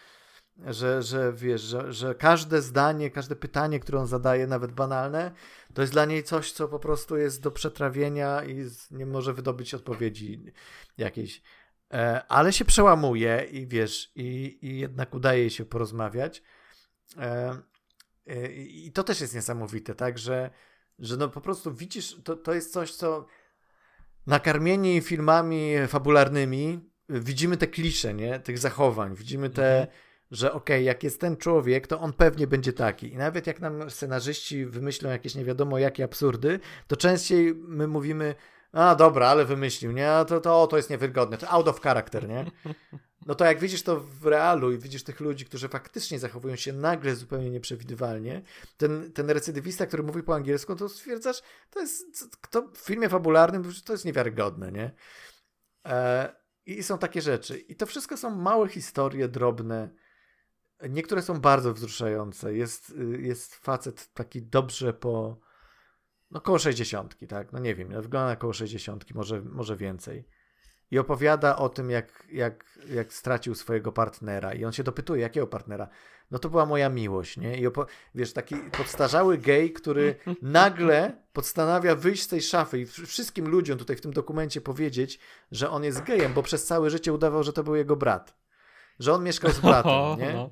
A: że, że wiesz, że, że każde zdanie, każde pytanie, które on zadaje, nawet banalne, to jest dla niej coś, co po prostu jest do przetrawienia i nie może wydobyć odpowiedzi jakiejś. E, ale się przełamuje i wiesz, i, i jednak udaje się porozmawiać. E, e, I to też jest niesamowite, tak, że, że no po prostu widzisz, to, to jest coś, co nakarmieni filmami fabularnymi widzimy te klisze, nie? Tych zachowań, widzimy te, mhm. że okej, okay, jak jest ten człowiek, to on pewnie będzie taki. I nawet jak nam scenarzyści wymyślą jakieś nie wiadomo jakie absurdy, to częściej my mówimy, a dobra, ale wymyślił, nie? To, to, to jest niewygodne, to out of character, nie? No to jak widzisz to w realu i widzisz tych ludzi, którzy faktycznie zachowują się nagle zupełnie nieprzewidywalnie, ten, ten recydywista, który mówi po angielsku, to stwierdzasz, to jest, to w filmie fabularnym to jest niewiarygodne, nie? E, I są takie rzeczy. I to wszystko są małe historie, drobne. Niektóre są bardzo wzruszające. Jest, jest facet taki dobrze po no koło 60, tak? No nie wiem, wygląda na koło 60, może, może więcej. I opowiada o tym, jak, jak, jak stracił swojego partnera. I on się dopytuje, jakiego partnera? No to była moja miłość, nie? I opo- wiesz, taki podstarzały gej, który nagle postanawia wyjść z tej szafy i wszystkim ludziom tutaj w tym dokumencie powiedzieć, że on jest gejem, bo przez całe życie udawał, że to był jego brat. Że on mieszkał z bratem, nie? No.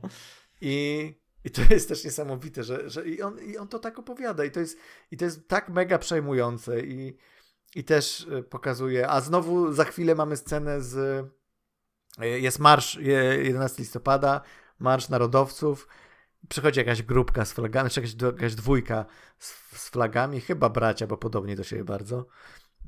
A: I i to jest też niesamowite, że, że i, on, i on to tak opowiada i to jest, i to jest tak mega przejmujące i, i też e, pokazuje, a znowu za chwilę mamy scenę z, e, jest marsz 11 listopada, marsz narodowców, przychodzi jakaś grupka z flagami, czy jakaś, jakaś dwójka z, z flagami, chyba bracia, bo podobnie do siebie bardzo,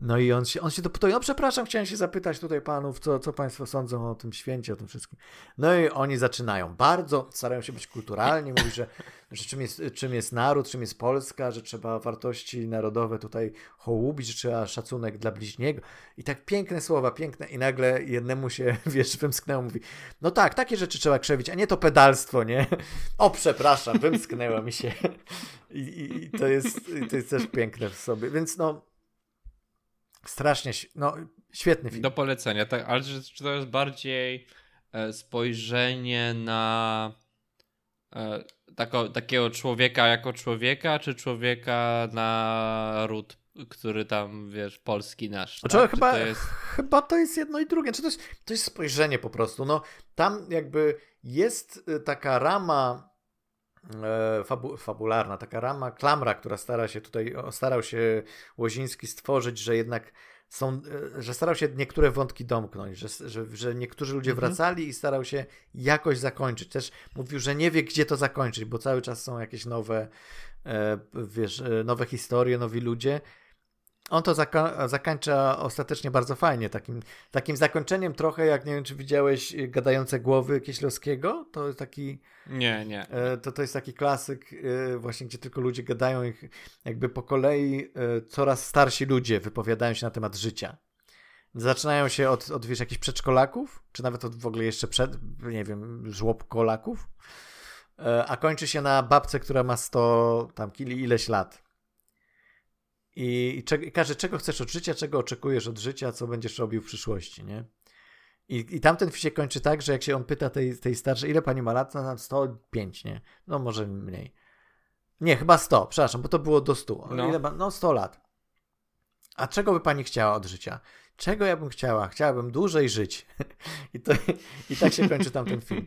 A: no i on się, on się dopytuje, no przepraszam, chciałem się zapytać tutaj panów, co, co państwo sądzą o tym święcie, o tym wszystkim. No i oni zaczynają bardzo, starają się być kulturalni, mówi, że, że czym, jest, czym jest naród, czym jest Polska, że trzeba wartości narodowe tutaj hołubić, że trzeba szacunek dla bliźniego. I tak piękne słowa, piękne i nagle jednemu się, wiesz, wymsknęło, mówi, no tak, takie rzeczy trzeba krzewić, a nie to pedalstwo, nie? O, przepraszam, wymsknęło mi się. I, i, i to, jest, to jest też piękne w sobie, więc no Strasznie, no świetny film.
B: Do polecenia, tak, ale czy, czy to jest bardziej e, spojrzenie na e, tako, takiego człowieka jako człowieka, czy człowieka na ród, który tam, wiesz, polski nasz.
A: Znaczy, tak? chyba, to jest... chyba to jest jedno i drugie. Czy to, jest, to jest spojrzenie po prostu. No, tam jakby jest y, taka rama fabu fabularna, taka rama, klamra, która stara się tutaj, starał się Łoziński stworzyć, że jednak są, e, że starał się niektóre wątki domknąć, że, że, że niektórzy ludzie mhm. wracali i starał się jakoś zakończyć. Też mówił, że nie wie, gdzie to zakończyć, bo cały czas są jakieś nowe, e, wiesz, nowe historie, nowi ludzie on to zaka zakończa ostatecznie bardzo fajnie, takim, takim zakończeniem trochę jak, nie wiem, czy widziałeś y, Gadające Głowy Kieślowskiego, to jest taki...
B: Nie, nie.
A: E, to, to jest taki klasyk e, właśnie, gdzie tylko ludzie gadają ich jakby po kolei e, coraz starsi ludzie wypowiadają się na temat życia. Zaczynają się od, od wiesz, jakichś przedszkolaków, czy nawet od w ogóle jeszcze przed, nie wiem, żłobkolaków, a kończy się na babce, która ma 100 tam ileś lat i, i, każe, czego chcesz od życia, czego oczekujesz od życia, co będziesz robił w przyszłości, nie? I, i tamten się kończy tak, że jak się on pyta tej, tej starszej, ile pani ma lat, no tam 105, nie? No może mniej. Nie, chyba 100, przepraszam, bo to było do 100. No, ile ma? no 100 lat. A czego by pani chciała od życia? Czego ja bym chciała? Chciałabym dłużej żyć. I, to, I tak się kończy tamten film.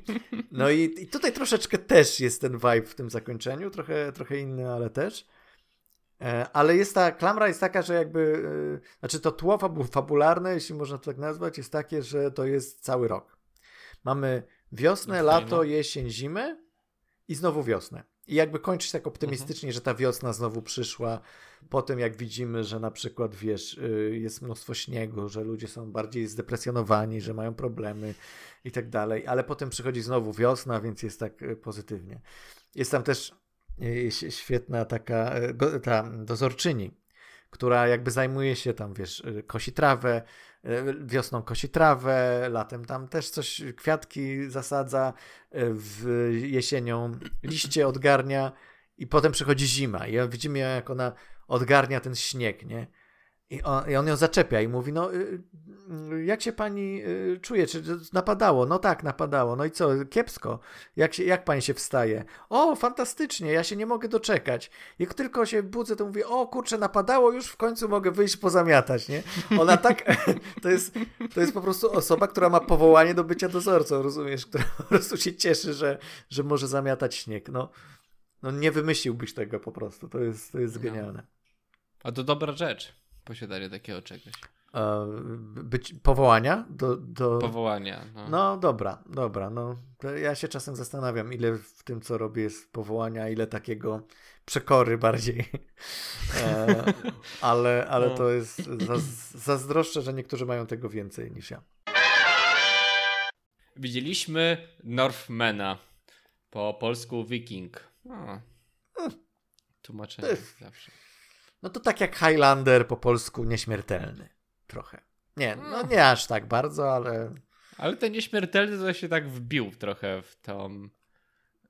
A: No i, i tutaj troszeczkę też jest ten vibe w tym zakończeniu, trochę, trochę inny, ale też. E, ale jest ta klamra jest taka, że jakby, e, znaczy to tło fabularne, jeśli można to tak nazwać, jest takie, że to jest cały rok. Mamy wiosnę, no lato, jesień, zimę i znowu wiosnę. I jakby kończyć tak optymistycznie, mhm. że ta wiosna znowu przyszła, po tym jak widzimy, że na przykład, wiesz, y, jest mnóstwo śniegu, że ludzie są bardziej zdepresjonowani, że mają problemy i tak dalej, ale potem przychodzi znowu wiosna, więc jest tak pozytywnie. Jest tam też świetna taka e, ta dozorczyni, która jakby zajmuje się tam, wiesz, kosi trawę, wiosną kosi trawę, latem tam też coś, kwiatki zasadza, w jesienią liście odgarnia i potem przychodzi zima i widzimy jak ona odgarnia ten śnieg, nie? I on, I on, ją zaczepia i mówi, no y, y, jak się pani y, czuje? Czy napadało? No tak, napadało. No i co? Kiepsko. Jak, się, jak pani się wstaje? O, fantastycznie, ja się nie mogę doczekać. Jak tylko się budzę, to mówię, o kurczę, napadało, już w końcu mogę wyjść pozamiatać, nie? Ona tak, to jest, to jest po prostu osoba, która ma powołanie do bycia dozorcą, rozumiesz? Która po prostu się cieszy, że, że może zamiatać śnieg. No, no nie wymyśliłbyś tego po prostu, to jest, to jest no. genialne.
B: A to dobra rzecz posiadanie takiego czegoś.
A: E, być powołania do, do...
B: Powołania.
A: No. no dobra, dobra. No, ja się czasem zastanawiam, ile w tym, co robię, jest powołania, ile takiego przekory bardziej. E, ale ale no. to jest zazdroszczę, że niektórzy mają tego więcej niż ja.
B: Widzieliśmy Northmana. Po polsku Viking. O. Tłumaczenie zawsze.
A: No to tak jak Highlander po polsku nieśmiertelny. Trochę. Nie, no mm. nie aż tak bardzo, ale.
B: Ale ten nieśmiertelny to się tak wbił trochę w tą.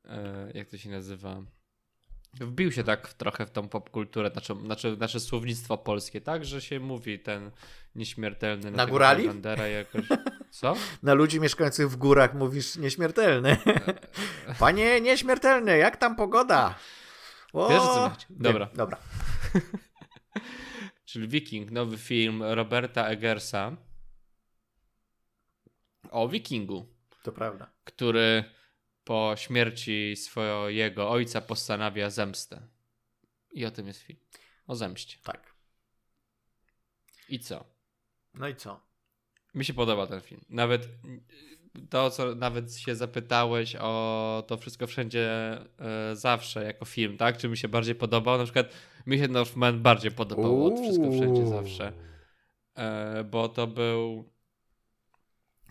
B: E, jak to się nazywa? Wbił się tak trochę w tą popkulturę, znaczy, znaczy, znaczy słownictwo polskie, tak? Że się mówi ten nieśmiertelny.
A: Na, na górali?
B: Jakoś... Co?
A: Na ludzi mieszkających w górach mówisz nieśmiertelny. Panie nieśmiertelny, jak tam pogoda?
B: O! Wiesz, co Dobra.
A: Dobra.
B: Czyli Viking, nowy film Roberta Eggersa o Wikingu.
A: To prawda.
B: Który po śmierci swojego ojca postanawia zemstę. I o tym jest film. O zemście.
A: Tak.
B: I co?
A: No i co?
B: Mi się podoba ten film. Nawet to, co nawet się zapytałeś o to wszystko wszędzie e, zawsze jako film, tak? Czy mi się bardziej podobał? Na przykład mi się Northman bardziej podobał od wszystko wszędzie zawsze. E, bo to był.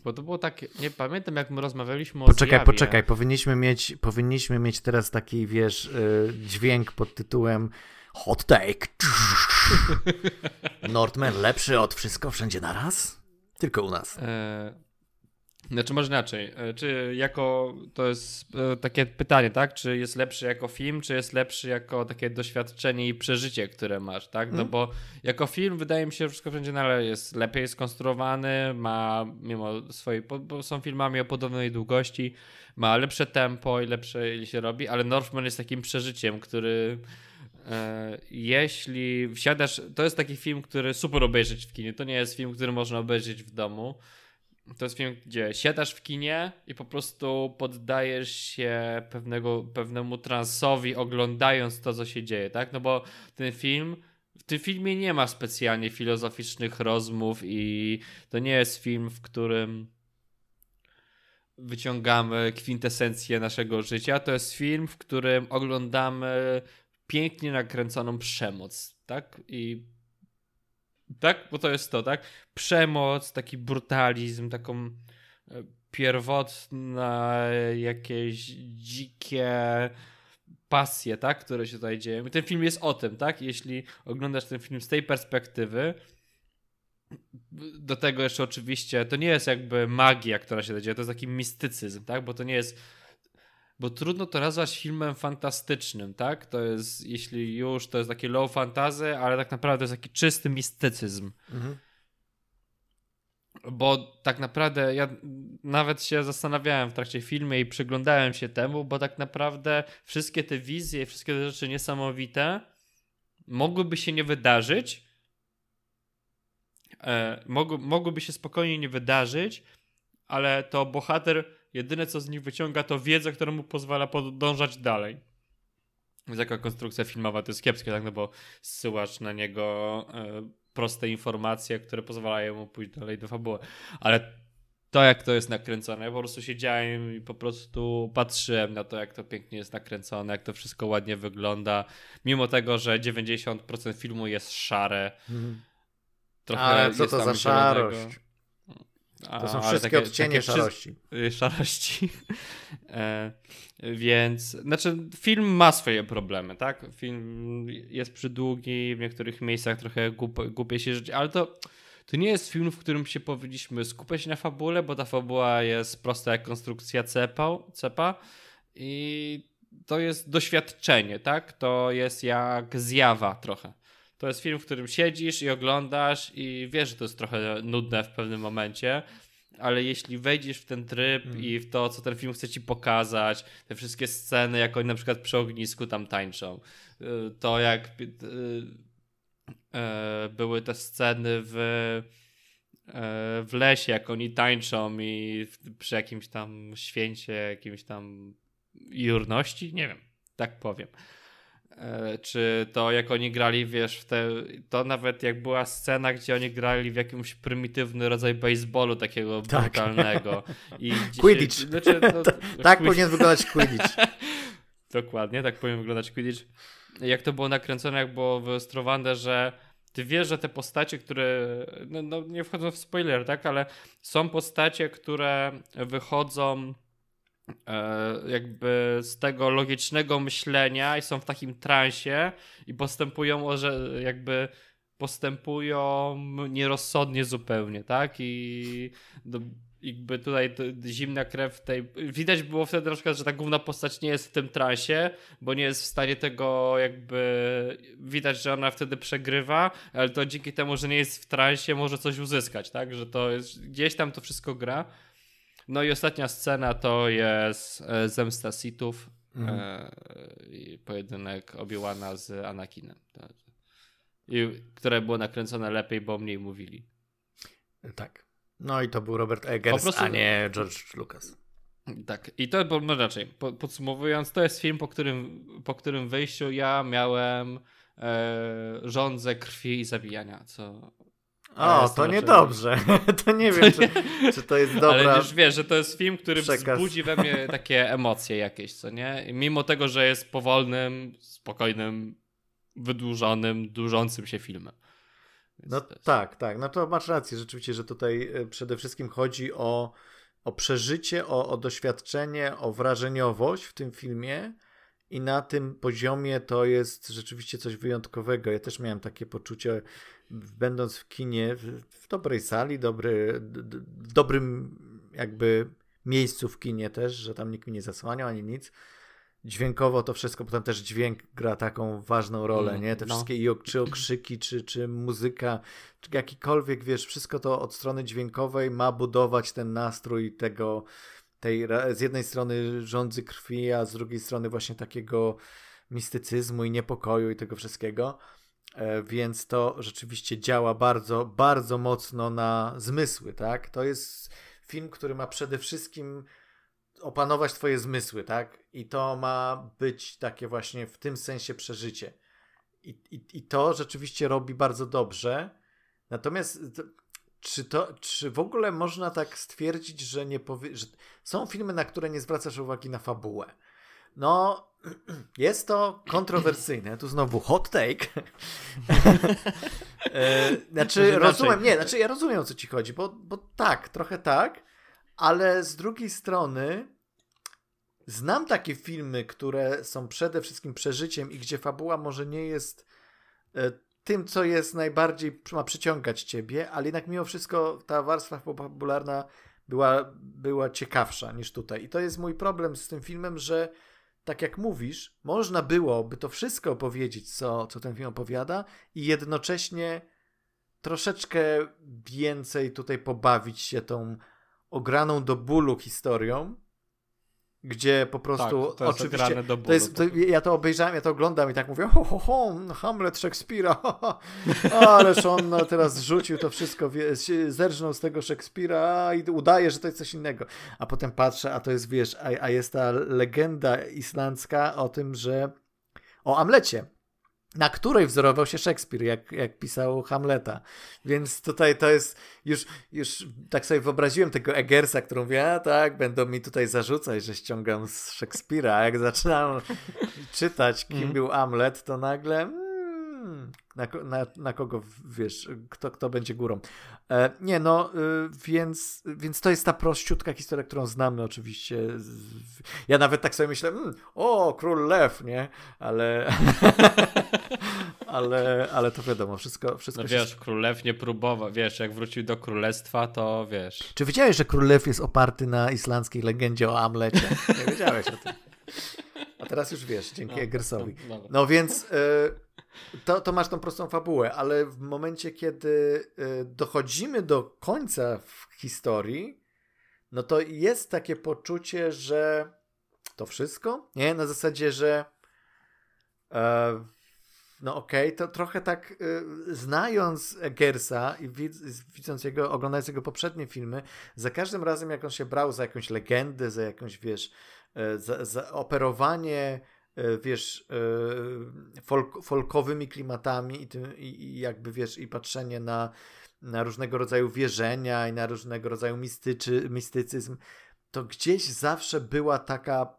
B: Bo to było tak, nie pamiętam jak my rozmawialiśmy
A: poczekaj, o Poczekaj, poczekaj, powinniśmy mieć, powinniśmy mieć teraz taki, wiesz, y, dźwięk pod tytułem Hot Take. Northman lepszy od wszystko wszędzie naraz? Tylko u nas. E,
B: znaczy może inaczej, e, czy jako, to jest e, takie pytanie, tak, czy jest lepszy jako film, czy jest lepszy jako takie doświadczenie i przeżycie, które masz, tak, no mm. bo jako film wydaje mi się, że wszystko wszędzie ale jest lepiej skonstruowany, ma mimo swojej, bo są filmami o podobnej długości, ma lepsze tempo i lepsze się robi, ale Northman jest takim przeżyciem, który e, jeśli wsiadasz, to jest taki film, który super obejrzeć w kinie, to nie jest film, który można obejrzeć w domu, to jest film, gdzie siadasz w kinie i po prostu poddajesz się pewnego, pewnemu transowi, oglądając to, co się dzieje, tak? No bo ten film, w tym filmie nie ma specjalnie filozoficznych rozmów i to nie jest film, w którym wyciągamy kwintesencję naszego życia. To jest film, w którym oglądamy pięknie nakręconą przemoc, tak? I tak? Bo to jest to, tak? Przemoc, taki brutalizm, taką e, pierwotne jakieś dzikie pasje, tak? Które się tutaj dzieją. ten film jest o tym, tak? Jeśli oglądasz ten film z tej perspektywy, do tego jeszcze oczywiście, to nie jest jakby magia, która się dzieje, to jest taki mistycyzm, tak? Bo to nie jest bo trudno to nazwać filmem fantastycznym, tak? To jest, jeśli już, to jest takie low fantasy, ale tak naprawdę to jest taki czysty mistycyzm. Mhm. Bo tak naprawdę ja nawet się zastanawiałem w trakcie filmu i przyglądałem się temu, bo tak naprawdę wszystkie te wizje, wszystkie te rzeczy niesamowite mogłyby się nie wydarzyć. E, mogły, mogłyby się spokojnie nie wydarzyć, ale to bohater jedyne co z nich wyciąga to wiedzę, która mu pozwala podążać dalej. Więc jaka konstrukcja filmowa to jest kiepskie, tak? No bo zsyłasz na niego e, proste informacje, które pozwalają mu pójść dalej do fabuły. Ale to, jak to jest nakręcone, ja po prostu siedziałem i po prostu patrzyłem na to, jak to pięknie jest nakręcone, jak to wszystko ładnie wygląda. Mimo tego, że 90% filmu jest szare. Mhm.
A: Trochę Ale co to za szarość? To są wszystkie takie, odcienie takie szarości.
B: Szarości. e, więc, znaczy, film ma swoje problemy, tak? Film jest przydługi, w niektórych miejscach trochę głup, głupie się żyć, ale to, to nie jest film, w którym się powinniśmy skupiać na fabule, bo ta fabuła jest prosta jak konstrukcja cepa, cepa i to jest doświadczenie, tak? To jest jak zjawa trochę. To jest film, w którym siedzisz i oglądasz i wiesz, że to jest trochę nudne w pewnym momencie, ale jeśli wejdziesz w ten tryb mm. i w to, co ten film chce ci pokazać, te wszystkie sceny, jak oni na przykład przy ognisku tam tańczą, y, to jak y, y, były te sceny w w lesie, jak oni tańczą i przy jakimś tam święcie, jakimś tam jurności, nie wiem, tak powiem. E, czy to jak oni grali, wiesz, w te, to nawet jak była scena, gdzie oni grali w jakimś prymitywny rodzaj baseballu takiego tak. brutalnego.
A: I Quidditch. Znaczy, no, tak powinien wyglądać Quidditch.
B: Dokładnie, tak powinien wyglądać Quidditch. Jak to było nakręcone, jak było wyostrowane, że ty wiesz, że te postacie, które, no, no nie wchodzą w spoiler, tak, ale są postacie, które wychodzą jakby z tego logicznego myślenia i są w takim transie i postępują, że jakby postępują nierozsądnie zupełnie, tak? I jakby tutaj zimna krew tej. Widać było wtedy na przykład, że ta główna postać nie jest w tym transie, bo nie jest w stanie tego jakby. Widać, że ona wtedy przegrywa, ale to dzięki temu, że nie jest w transie, może coś uzyskać, tak? Że to jest. Gdzieś tam to wszystko gra. No i ostatnia scena to jest e, zemsta Sithów mhm. e, i pojedynek Obi-Wana z Anakinem. I, które było nakręcone lepiej, bo mniej mówili.
A: Tak. No i to był Robert Eggers, prostu... a nie George Lucas.
B: Tak, i to było no raczej. Podsumowując, to jest film, po którym, po którym wyjściu ja miałem e, rządzę krwi i zabijania, co
A: o, to niedobrze. to nie wiem, czy, czy, to jest dobra.
B: Ale już wiesz, że to jest film, który przekaz. wzbudzi we mnie takie emocje jakieś, co nie? I mimo tego, że jest powolnym, spokojnym, wydłużonym, dłużącym się filmem.
A: Więc no jest... tak, tak. No to masz rację rzeczywiście, że tutaj e, przede wszystkim chodzi o, o przeżycie, o, o doświadczenie, o wrażeniowość w tym filmie. I na tym poziomie to jest rzeczywiście coś wyjątkowego. Ja też miałem takie poczucie będąc w kinie, w, w dobrej sali, dobry, w dobrym jakby miejscu w kinie też, że tam nikt mi nie zasłaniał ani nic. Dźwiękowo to wszystko, potem też dźwięk gra taką ważną rolę, mm, nie? Te no. wszystkie i czy okrzyki, czy, czy muzyka, czy jakikolwiek, wiesz, wszystko to od strony dźwiękowej ma budować ten nastrój tego, tej z jednej strony rządzy krwi, a z drugiej strony właśnie takiego mistycyzmu i niepokoju i tego wszystkiego. E, więc to rzeczywiście działa bardzo, bardzo mocno na zmysły, tak? To jest film, który ma przede wszystkim opanować twoje zmysły, tak? I to ma być takie właśnie w tym sensie przeżycie. I, i, i to rzeczywiście robi bardzo dobrze. Natomiast czy, to, czy w ogóle można tak stwierdzić, że nie powie, że są filmy, na które nie zwracasz uwagi na fabułę? No, jest to kontrowersyjne. Tu znowu hot take. e, znaczy, rozumiem, nie, znaczy ja rozumiem o co ci chodzi, bo, bo tak, trochę tak, ale z drugiej strony znam takie filmy, które są przede wszystkim przeżyciem i gdzie fabuła może nie jest e, tym, co jest najbardziej ma przyciągać ciebie, ale jednak mimo wszystko ta warstwa fabularna była, była ciekawsza niż tutaj. I to jest mój problem z tym filmem, że tak jak mówisz, można byłoby to wszystko opowiedzieć, co, co ten film opowiada, i jednocześnie troszeczkę więcej tutaj pobawić się tą ograną do bólu historią, gdzie po prostu
B: tak, to jest oczywiście do bólu,
A: to jest, to, ja to obejrzałem, ja to oglądam i tak mówię ho, ho, ho Hamlet Szekspira. Ależ on no, teraz rzucił to wszystko zerżnął z tego Szekspira i udaje, że to jest coś innego. A potem patrzę, a to jest wiesz, a, a jest ta legenda islandzka o tym, że o Amlecie na której wzorował się Szekspir, jak, jak pisał Hamleta. Więc tutaj to jest już, już tak sobie wyobraziłem tego Eggersa, którą mówię, a tak, będą mi tutaj zarzucać, że ściągam z Szekspira. A jak zaczynam czytać, kim mm. był Hamlet, to nagle. Hmm, na, na, na kogo, wiesz, kto, kto będzie górą. E, nie, no, y, więc, więc to jest ta prościutka historia, którą znamy oczywiście. Ja nawet tak sobie myślę, mm, o, król lew, nie? Ale, ale, ale to wiadomo, wszystko, wszystko
B: no wiesz, król lew nie próbował, wiesz, jak wrócił do królestwa, to wiesz.
A: Czy wiedziałeś, że król lew jest oparty na islandzkiej legendzie o Amlecie? Nie wiedziałeś o tym. A teraz już wiesz, dzięki no, Eggersowi. No, no więc... Y to, to masz tą prostą fabułę, ale w momencie, kiedy y, dochodzimy do końca w historii, no to jest takie poczucie, że to wszystko, nie? Na zasadzie, że e, no okej, okay, to trochę tak znając Gersa i widz, widząc jego, oglądając jego poprzednie filmy, za każdym razem jak on się brał za jakąś legendę, za jakąś, wiesz, za, za operowanie E, wiesz, e, folk, folkowymi klimatami i, tym, i jakby, wiesz, i patrzenie na, na różnego rodzaju wierzenia i na różnego rodzaju mistyczy, mistycyzm, to gdzieś zawsze była taka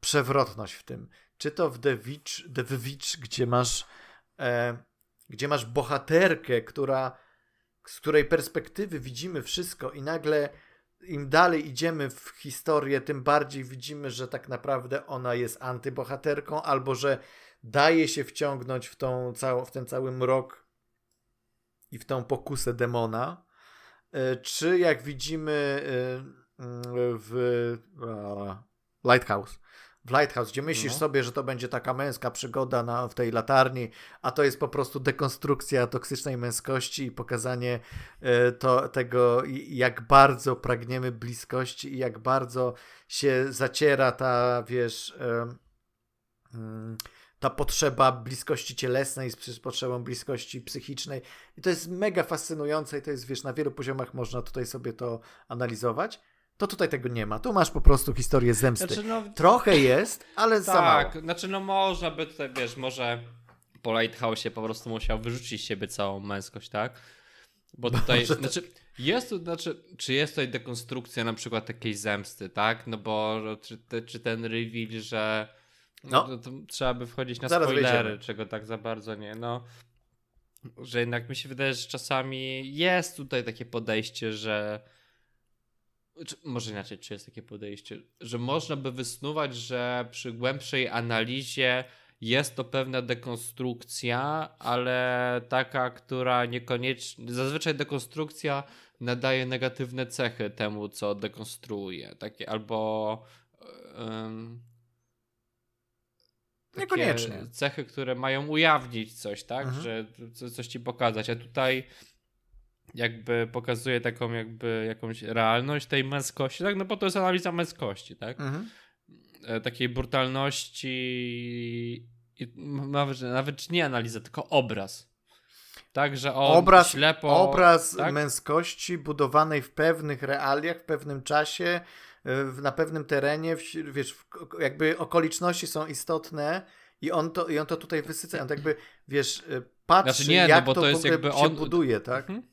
A: przewrotność w tym. Czy to w The Witch, The Witch gdzie masz e, gdzie masz bohaterkę, która z której perspektywy widzimy wszystko i nagle im dalej idziemy w historię, tym bardziej widzimy, że tak naprawdę ona jest antybohaterką, albo że daje się wciągnąć w, tą w ten cały mrok i w tą pokusę demona. E, czy jak widzimy e, w Lighthouse, w Lighthouse, gdzie myślisz no. sobie, że to będzie taka męska przygoda na, w tej latarni, a to jest po prostu dekonstrukcja toksycznej męskości i pokazanie y, to, tego, jak bardzo pragniemy bliskości i jak bardzo się zaciera ta, wiesz, y, y, ta potrzeba bliskości cielesnej z potrzebą bliskości psychicznej. I to jest mega fascynujące i to jest, wiesz, na wielu poziomach można tutaj sobie to analizować to tutaj tego nie ma. Tu masz po prostu historię zemsty. Znaczy, no, Trochę jest, ale tak, za mało. Tak,
B: znaczy no można by tutaj, wiesz, może po Lighthouse po prostu musiał wyrzucić z siebie całą męskość, tak? Bo tutaj, może znaczy, tak. jest tu, znaczy, czy jest tutaj dekonstrukcja na przykład takiej zemsty, tak? No bo czy, te, czy ten reveal, że no, no. to trzeba by wchodzić na Zaraz spoilery, wejdziemy. czego tak za bardzo nie, no. Że jednak mi się wydaje, że czasami jest tutaj takie podejście, że czy, może inaczej, czy jest takie podejście, że można by wysnuwać, że przy głębszej analizie jest to pewna dekonstrukcja, ale taka, która niekoniecznie. Zazwyczaj dekonstrukcja nadaje negatywne cechy temu, co dekonstruuje. Takie albo. Um,
A: Niekoniecznie.
B: Cechy, które mają ujawnić coś, tak? Mhm. Że coś ci pokazać. A tutaj jakby pokazuje taką jakby jakąś realność tej męskości, tak? No bo to jest analiza męskości, tak? Mhm. E, takiej brutalności i nawet, nawet nie analiza, tylko obraz. Tak, że on
A: obraz,
B: ślepo...
A: Obraz tak? męskości budowanej w pewnych realiach, w pewnym czasie, e, na pewnym terenie, wiesz, jakby okoliczności są istotne i on to, i on to tutaj wysyca. On tak jakby, wiesz, e, patrzy, znaczy nie, no jak no bo to, to jest jakby on... buduje, tak? Mhm.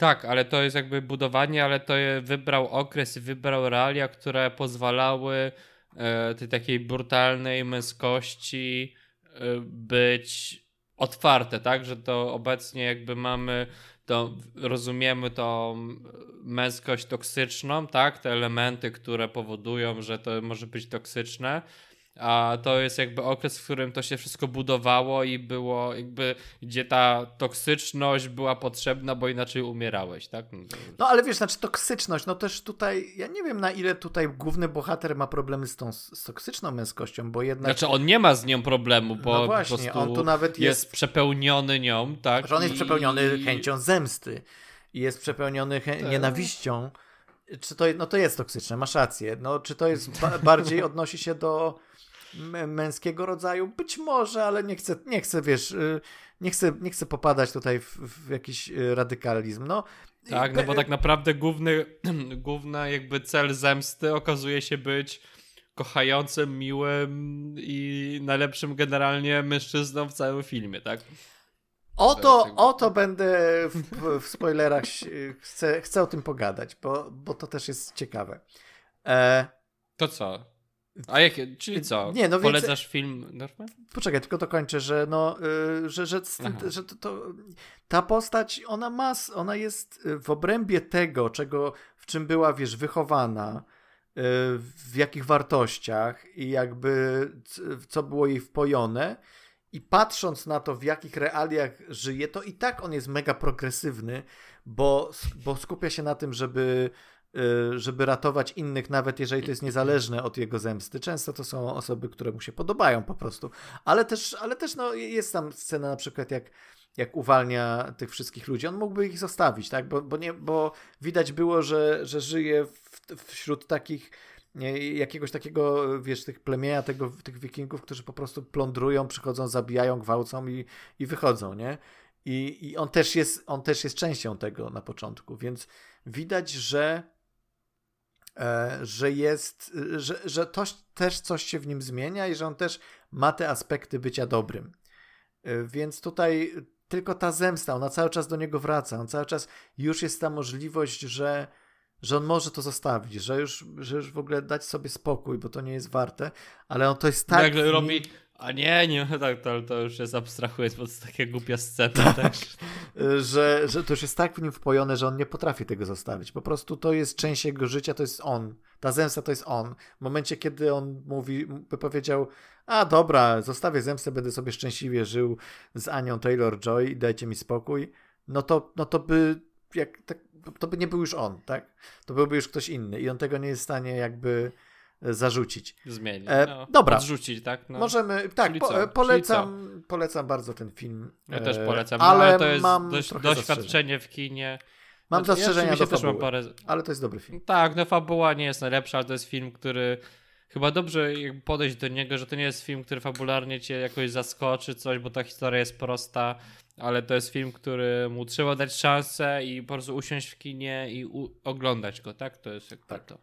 B: Tak, ale to jest jakby budowanie, ale to wybrał okres i wybrał realia, które pozwalały e, tej takiej brutalnej męskości e, być otwarte, tak? Że to obecnie jakby mamy, to rozumiemy tą męskość toksyczną, tak? Te elementy, które powodują, że to może być toksyczne a to jest jakby okres, w którym to się wszystko budowało i było jakby, gdzie ta toksyczność była potrzebna, bo inaczej umierałeś, tak? No,
A: no ale wiesz, znaczy toksyczność, no też tutaj, ja nie wiem na ile tutaj główny bohater ma problemy z tą z toksyczną męskością, bo jednak...
B: Znaczy on nie ma z nią problemu, bo no właśnie, on tu nawet jest... jest przepełniony nią, tak?
A: Że on jest I... przepełniony chęcią zemsty i jest przepełniony chę... tak. nienawiścią. Czy to, no to jest toksyczne, masz rację. No, czy to jest ba bardziej odnosi się do męskiego rodzaju? Być może, ale nie chcę, nie chcę wiesz, y, nie chcę, nie chcę popadać tutaj w, w jakiś y, radykalizm. No,
B: tak, no bo tak naprawdę główny, główny jakby cel zemsty okazuje się być kochającym, miłym i najlepszym generalnie mężczyzną w całym filmie, tak?
A: Oto, oto będę w, w spoilerach, chcę, chcę o tym pogadać, bo, bo to też jest ciekawe. E...
B: To co? A jakie, czyli co? Nie, no Polecasz więc... film Norman?
A: Poczekaj, tylko dokończę, że no, yy, że, że, że to, to, ta postać, ona ma, ona jest w obrębie tego, czego, w czym była, wiesz, wychowana, yy, w jakich wartościach i jakby co było jej wpojone i patrząc na to, w jakich realiach żyje, to i tak on jest mega progresywny, bo, bo skupia się na tym, żeby Y, żeby ratować innych, nawet jeżeli to jest niezależne od jego zemsty. Często to są osoby, które mu się podobają po prostu. Ale też, ale też no, jest tam scena na przykład jak, jak uwalnia tych wszystkich ludzi. On mógłby ich zostawić, tak? Bo, bo, nie, bo widać było, że, że żyje w, wśród takich jakiegoś takiego, wiesz, tych plemienia, tego, tych wikingów, którzy po prostu plądrują, przychodzą, zabijają, gwałcą i, i wychodzą, nie? I, I on też jest, on też jest częścią tego na początku, więc widać, że że jest, że, że to, też coś się w nim zmienia i że on też ma te aspekty bycia dobrym. E, więc tutaj tylko ta zemsta, ona cały czas do niego wraca, on cały czas już jest ta możliwość, że, że on może to zostawić, że już, że już w ogóle dać sobie spokój, bo to nie jest warte, ale on to jest tak...
B: Nagle robi, a nie, nie, tak, to, to już jest abstrahuję, bo to jest takie głupia scena tak.
A: że, że to już jest tak w nim wpojone, że on nie potrafi tego zostawić. Po prostu to jest część jego życia, to jest on. Ta zemsta to jest on. W momencie, kiedy on mówi, by powiedział, a dobra, zostawię zemstę, będę sobie szczęśliwie żył z Anią Taylor-Joy i dajcie mi spokój, no to, no to by jak, tak, to by nie był już on, tak? To byłby już ktoś inny i on tego nie jest w stanie jakby zarzucić.
B: Zmienić. E, no,
A: dobra.
B: Odrzucić, tak? No.
A: Możemy, tak, po, polecam, polecam bardzo ten film.
B: Ja też e, polecam, ale, ale to jest mam dość, doświadczenie w kinie.
A: Mam znaczy, zastrzeżenia do fabuły, parę... ale to jest dobry film.
B: Tak, no fabuła nie jest najlepsza, ale to jest film, który chyba dobrze podejść do niego, że to nie jest film, który fabularnie cię jakoś zaskoczy coś, bo ta historia jest prosta, ale to jest film, który mu trzeba dać szansę i po prostu usiąść w kinie i oglądać go, tak? To jest jak tak. to.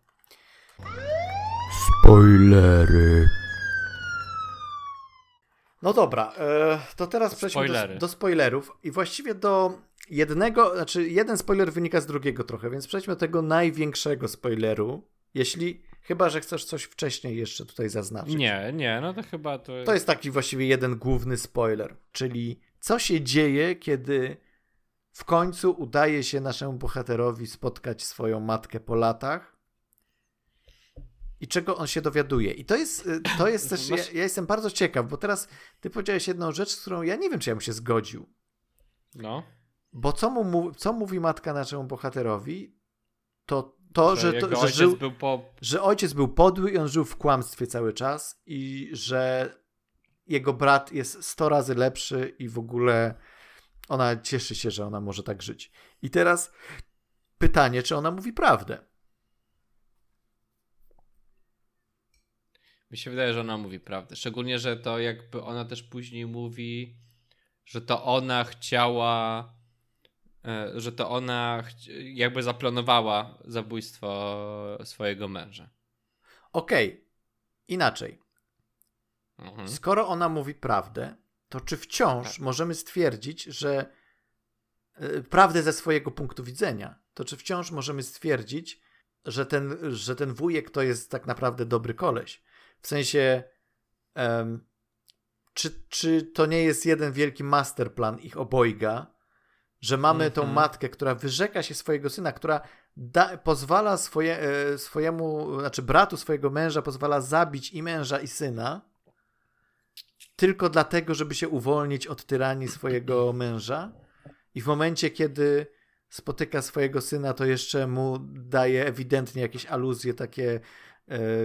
A: Spoilery. No dobra, e, to teraz przejdźmy do, do, spoilerów i właściwie do jednego, znaczy jeden spoiler wynika z drugiego trochę, więc przejdźmy do tego największego spoileru, jeśli, chyba, że chcesz coś wcześniej jeszcze tutaj zaznaczyć.
B: Nie, nie, no to chyba to...
A: To jest taki właściwie jeden główny spoiler, czyli co się dzieje, kiedy w końcu udaje się naszemu bohaterowi spotkać swoją matkę po latach i czego on się dowiaduje. I to jest, y, to jest też, ja, ja, jestem bardzo ciekaw, bo teraz ty powiedziałeś jedną rzecz, z którą ja nie wiem, czy ja bym się zgodził.
B: No.
A: Bo co, mu, co mówi matka naszemu bohaterowi, to to, że, że, to, że, żył, po... że ojciec był podły i on żył w kłamstwie cały czas i że jego brat jest 100 razy lepszy i w ogóle ona cieszy się, że ona może tak żyć. I teraz pytanie, czy ona mówi prawdę?
B: Mi się wydaje, że ona mówi prawdę. Szczególnie, że to jakby ona też później mówi, że to ona chciała, e, że to ona jakby zaplanowała zabójstwo swojego męża.
A: Okej, okay. inaczej. Mhm. Skoro ona mówi prawdę, to czy wciąż tak. możemy stwierdzić, że e, prawdę ze swojego punktu widzenia, to czy wciąż możemy stwierdzić, że ten, że ten wujek to jest tak naprawdę dobry koleś? W sensie, um, czy, czy to nie jest jeden wielki masterplan ich obojga, że mamy mm -hmm. tą mhm. matkę, która wyrzeka się swojego syna, która da, pozwala swoje, e, swojemu, znaczy bratu swojego męża, pozwala zabić i męża, i syna, tylko dlatego, żeby się uwolnić od tyranii swojego męża. I w momencie, kiedy spotyka swojego syna, to jeszcze mu daje ewidentnie jakieś aluzje takie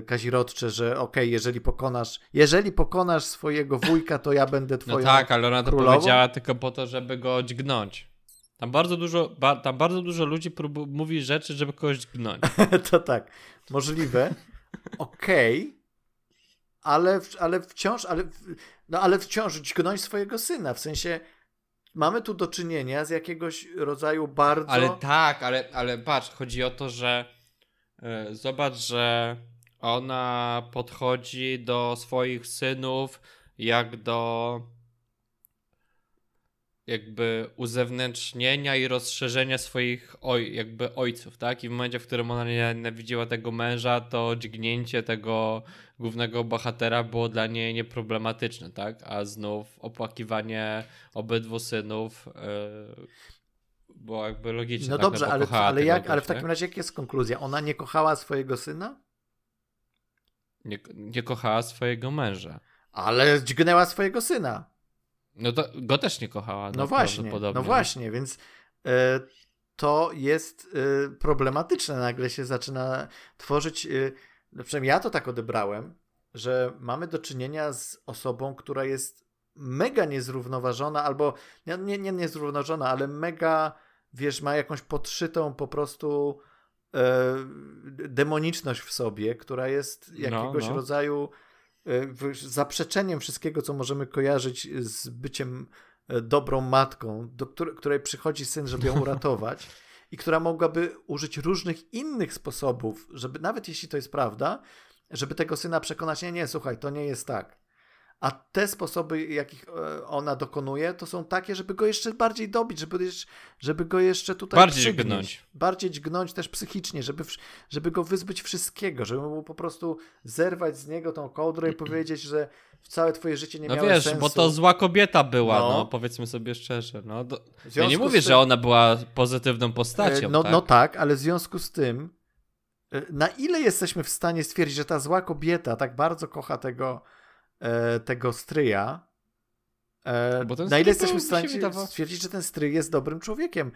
A: kazirodcze, że okej, okay, jeżeli pokonasz, jeżeli pokonasz swojego wujka, to ja będę no twoją No
B: tak, ale ona to królową. powiedziała tylko po to, żeby go dźgnąć. Tam bardzo dużo, ba, tam bardzo dużo ludzi prób, mówi rzeczy, żeby kogoś dźgnąć.
A: to tak, możliwe. Okej, okay, ale, ale wciąż, ale, no ale wciąż dźgnąć swojego syna, w sensie mamy tu do czynienia z jakiegoś rodzaju bardzo...
B: Ale tak, ale, ale patrz, chodzi o to, że yy, zobacz, że ona podchodzi do swoich synów jak do jakby uzewnętrznienia i rozszerzenia swoich oj, jakby ojców, tak? I w momencie, w którym ona nienawidziła tego męża, to dźgnięcie tego głównego bohatera było dla niej nieproblematyczne, tak? A znów opłakiwanie obydwu synów yy, było jakby logiczne.
A: No
B: tak?
A: dobrze,
B: no
A: ale, ale, jak, ale w
B: tak?
A: takim razie jaka jest konkluzja? Ona nie kochała swojego syna?
B: Nie, nie kochała swojego męża.
A: Ale dźgnęła swojego syna.
B: No to go też nie kochała.
A: No właśnie, no właśnie, więc e, to jest e, problematyczne. Nagle się zaczyna tworzyć, e, przynajmniej ja to tak odebrałem, że mamy do czynienia z osobą, która jest mega niezrównoważona, albo nie, nie, nie niezrównoważona, ale mega, wiesz, ma jakąś podszytą po prostu demoniczność w sobie, która jest jakiegoś no, no. rodzaju e, zaprzeczeniem wszystkiego, co możemy kojarzyć z byciem e, dobrą matką, do której, której przychodzi syn, żeby ją uratować i która mogłaby użyć różnych innych sposobów, żeby nawet jeśli to jest prawda, żeby tego syna przekonać, nie, nie, słuchaj, to nie jest tak. A te sposoby, jakich e, ona dokonuje, to są takie, żeby go jeszcze bardziej dobić, żeby, żeby go jeszcze tutaj
B: bardziej dźgnąć.
A: Bardziej dźgnąć też psychicznie, żeby, żeby go wyzbyć wszystkiego, żeby mu po prostu zerwać z niego tą kołdrę i powiedzieć, że całe twoje życie nie
B: no
A: miało
B: wiesz,
A: sensu.
B: bo to zła kobieta była, no, no powiedzmy sobie szczerze. No, do... Ja nie mówię,
A: tym...
B: że ona była pozytywną postacią.
A: No
B: tak?
A: no tak, ale w związku z tym e, na ile jesteśmy w stanie stwierdzić, że ta zła kobieta tak bardzo kocha tego e, tego stryja, e, na ile jesteśmy w stanie stwierdzić, że ten stryj jest dobrym człowiekiem.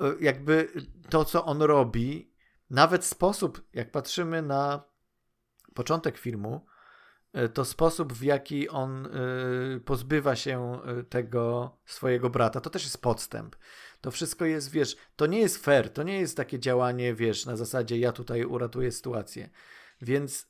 A: E, jakby to, co on robi, nawet sposób, jak patrzymy na początek filmu, e, to sposób, w jaki on pozbywa się tego swojego brata, to też jest podstęp. To wszystko jest, wiesz, to nie jest fair, to nie jest takie działanie, wiesz, na zasadzie ja tutaj uratuję sytuację. Więc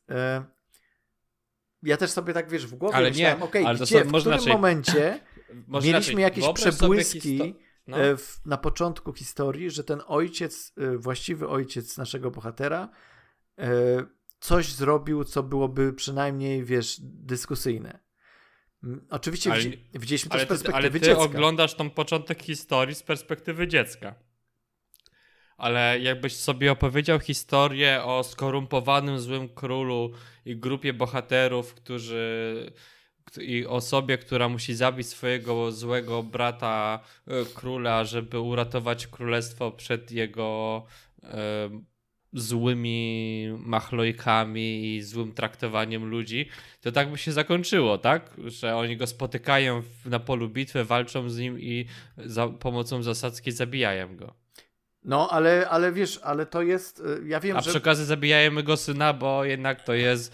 A: ja też sobie tak, wiesz, w głowie ale myślałem, okej, okay, gdzie, w którym raczej... momencie mieliśmy jakieś przebłyski no. E, w, na początku historii, że ten ojciec, e, właściwy ojciec naszego bohatera e, coś zrobił, co byłoby przynajmniej, wiesz, dyskusyjne. Oczywiście ale, widzieliśmy też z perspektywy
B: ale ty
A: dziecka.
B: oglądasz tą początek historii z perspektywy dziecka ale jakbyś sobie opowiedział historię o skorumpowanym złym królu i grupie bohaterów, którzy i osobie, która musi zabić swojego złego brata e, króla, żeby uratować królestwo przed jego e, złymi machlojkami i złym traktowaniem ludzi, to tak by się zakończyło, tak? Że oni go spotykają na polu bitwy, walczą z nim i za pomocą zasadzki zabijają go.
A: No, ale, ale wiesz, ale to jest, y, ja wiem,
B: A że... przy okazji zabijajmy go syna, bo jednak to jest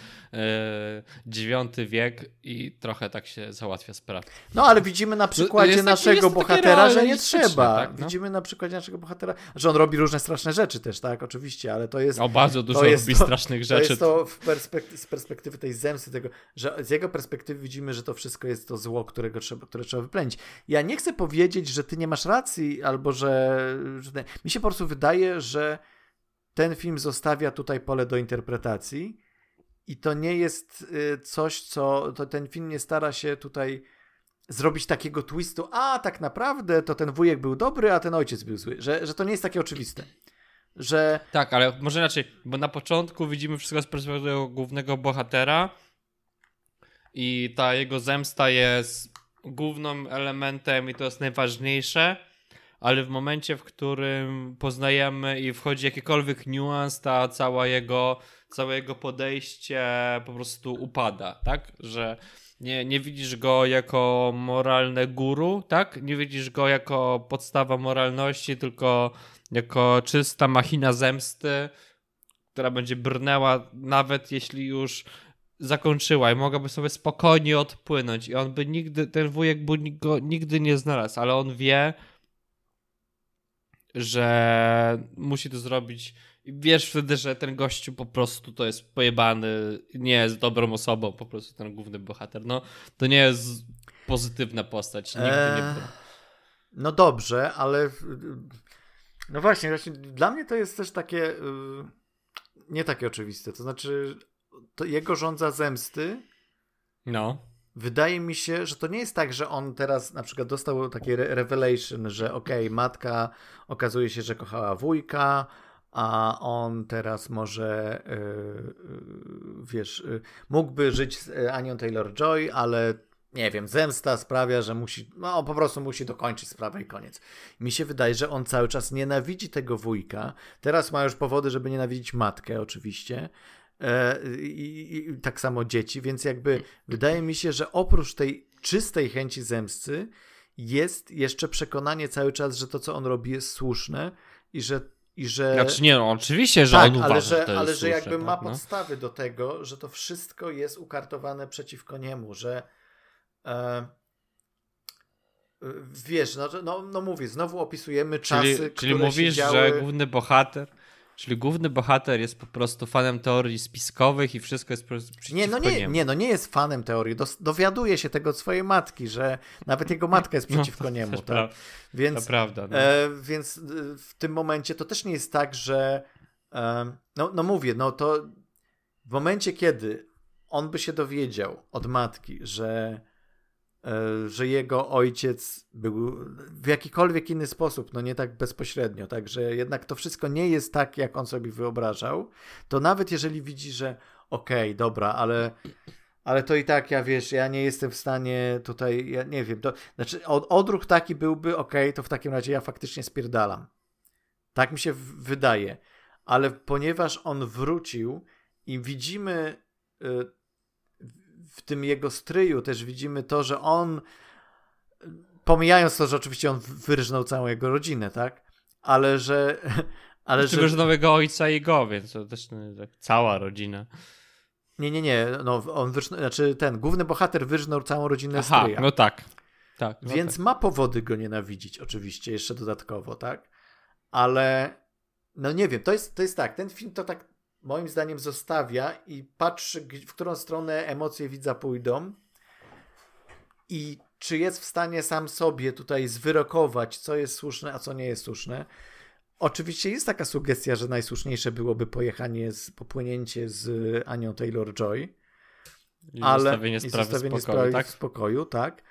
B: dziewiąty yy, wiek i trochę tak się załatwia sprawę.
A: No, ale widzimy na przykładzie naszego bohatera, że nie trzeba. Tak, no? Widzimy na przykładzie naszego bohatera, że on robi różne straszne rzeczy też, tak, oczywiście, ale to jest...
B: O, bardzo dużo robi to, strasznych rzeczy. To
A: jest to perspekty z perspektywy tej zemsty, tego, że z jego perspektywy widzimy, że to wszystko jest to zło, którego trzeba, które trzeba wyplenić. Ja nie chcę powiedzieć, że ty nie masz racji, albo że... że mi się po prostu wydaje, że ten film zostawia tutaj pole do interpretacji i to nie jest y, coś, co to ten film nie stara się tutaj zrobić takiego twistu, a tak naprawdę to ten wujek był dobry, a ten ojciec był zły, że, że to nie jest takie oczywiste. Że...
B: Tak, ale może inaczej, bo na początku widzimy wszystko z perspektywy głównego bohatera i ta jego zemsta jest głównym elementem i to jest najważniejsze, ale w momencie, w którym poznajemy i wchodzi jakikolwiek niuans, ta cała jego, całe jego podejście po prostu upada, tak? Że nie, nie widzisz go jako moralne guru, tak? Nie widzisz go jako podstawa moralności, tylko jako czysta machina zemsty, która będzie brnęła, nawet jeśli już zakończyła i mogłaby sobie spokojnie odpłynąć i on by nigdy, ten wujek by go nigdy nie znalazł, ale on wie, że musi to zrobić. I wiesz wtedy, że ten gościu po prostu to jest pojebany, nie jest dobrą osobą, po prostu ten główny bohater. No, to nie jest pozytywna postać. Nigdy eee, nie
A: No dobrze, ale no właśnie, właśnie, dla mnie to jest też takie y, nie takie oczywiste. To znaczy, to jego rządza zemsty
B: no.
A: wydaje mi się, że to nie jest tak, że on teraz na przykład dostał takie revelation, że okej, okay, matka okazuje się, że kochała wujka, a on teraz może, yy, wiesz, yy, mógłby żyć z Anią Taylor-Joy, ale nie wiem, zemsta sprawia, że musi, no po prostu musi dokończyć sprawę i koniec. Mi się wydaje, że on cały czas nienawidzi tego wujka. Teraz ma już powody, żeby nienawidzić matkę, oczywiście. E, i, i, tak samo dzieci, więc jakby wydaje mi się, że oprócz tej czystej chęci zemsty jest jeszcze przekonanie cały czas, że to, co on robi, jest słuszne i że i że...
B: Znaczy nie, no, oczywiście, że
A: tak,
B: on
A: uważa,
B: ale
A: że,
B: że
A: ale że jakby
B: tak,
A: ma
B: no.
A: podstawy do tego, że to wszystko jest ukartowane przeciwko niemu, że e, wiesz, no, no, no mówię, znowu opisujemy czasy,
B: Czyli, czyli
A: które
B: mówisz,
A: się działy...
B: że główny bohater Czyli główny bohater jest po prostu fanem teorii spiskowych i wszystko jest po prostu
A: nie, no nie,
B: niemu.
A: nie, no nie jest fanem teorii. Dos- dowiaduje się tego od swojej matki, że nawet jego matka jest
B: No,
A: przeciwko
B: to
A: niemu. Tak?
B: pra-
A: Więc,
B: To prawda. No.
A: e, więc e, w tym momencie to też nie jest tak, że e, no, no mówię, no to w momencie, kiedy on by się dowiedział od matki, że że jego ojciec był w jakikolwiek inny sposób, no nie tak bezpośrednio, tak, że jednak to wszystko nie jest tak, jak on sobie wyobrażał, to nawet jeżeli widzi, że okej, okay, dobra, ale ale to i tak, ja wiesz, ja nie jestem w stanie tutaj, ja nie wiem, to, znaczy od, odruch taki byłby, okej, okay, to w takim razie ja faktycznie spierdalam. Tak mi się wydaje. Ale ponieważ on wrócił i widzimy y, w tym jego stryju też widzimy to, że on pomijając to, że oczywiście on wyrżnął całą jego rodzinę, tak? Ale że ale
B: że że nowego ojca i go, więc to też no, tak, cała rodzina.
A: Nie, nie, nie, no on wyrżnął, znaczy ten główny bohater wyrżnął całą rodzinę
B: Aha,
A: stryja.
B: no tak. tak no
A: Więc
B: tak.
A: ma powody go nienawidzić oczywiście, jeszcze dodatkowo, tak? Ale no nie wiem, to jest, to jest tak, ten film to tak moim zdaniem zostawia i patrzy, w którą stronę emocje widza pójdą i czy jest w stanie sam sobie tutaj zwyrokować, co jest słuszne, a co nie jest słuszne. Oczywiście jest taka sugestia, że najsłuszniejsze byłoby pojechanie, z, popłynięcie z Anią Taylor-Joy,
B: I
A: ale
B: zostawienie
A: i
B: sprawy
A: zostawienie
B: spokoju,
A: sprawy
B: tak?
A: w spokoju, tak.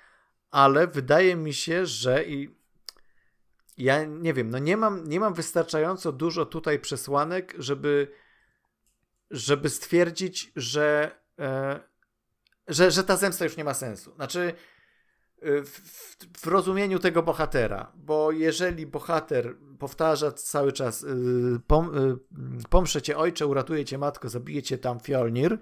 A: Ale wydaje mi się, że i ja nie wiem, no nie mam, nie mam wystarczająco dużo tutaj przesłanek, żeby żeby stwierdzić, że, e, że, że ta zemsta już nie ma sensu. Znaczy, w, w, w, rozumieniu tego bohatera, bo jeżeli bohater powtarza cały czas y, pom, y, pomszę cię ojcze, uratuję cię matko, zabiję cię tam Fjolnir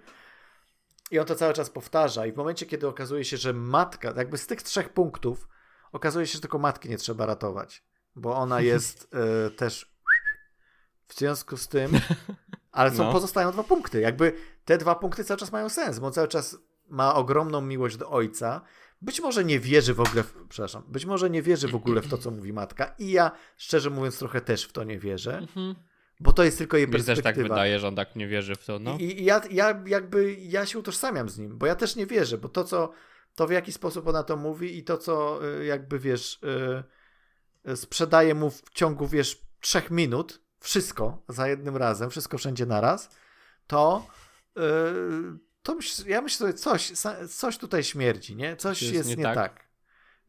A: i on to cały czas powtarza i w momencie, kiedy okazuje się, że matka, jakby z tych trzech punktów okazuje się, że tylko matki nie trzeba ratować, bo ona jest y, też w związku z tym ale są, no. pozostają dwa punkty. Jakby te dwa punkty cały czas mają sens, bo cały czas ma ogromną miłość do ojca. Być może nie wierzy w ogóle, w, przepraszam, być może nie wierzy w ogóle w to, co mówi matka. I ja, szczerze mówiąc, trochę też w to nie wierzę. Mhm. Bo to jest tylko jej
B: Mi
A: perspektywa.
B: też tak wydaje, że on tak nie wierzy w to. No.
A: I, i ja, ja jakby, ja się utożsamiam z nim, bo ja też nie wierzę, bo to, co, to w jaki sposób ona to mówi i to, co jakby, wiesz, yy, sprzedaje mu w ciągu, wiesz, trzech minut, wszystko za jednym razem, wszystko wszędzie naraz, to, yy, to ja myślę sobie, coś, coś tutaj śmierdzi, nie? Coś jest, jest, nie, nie tak. tak.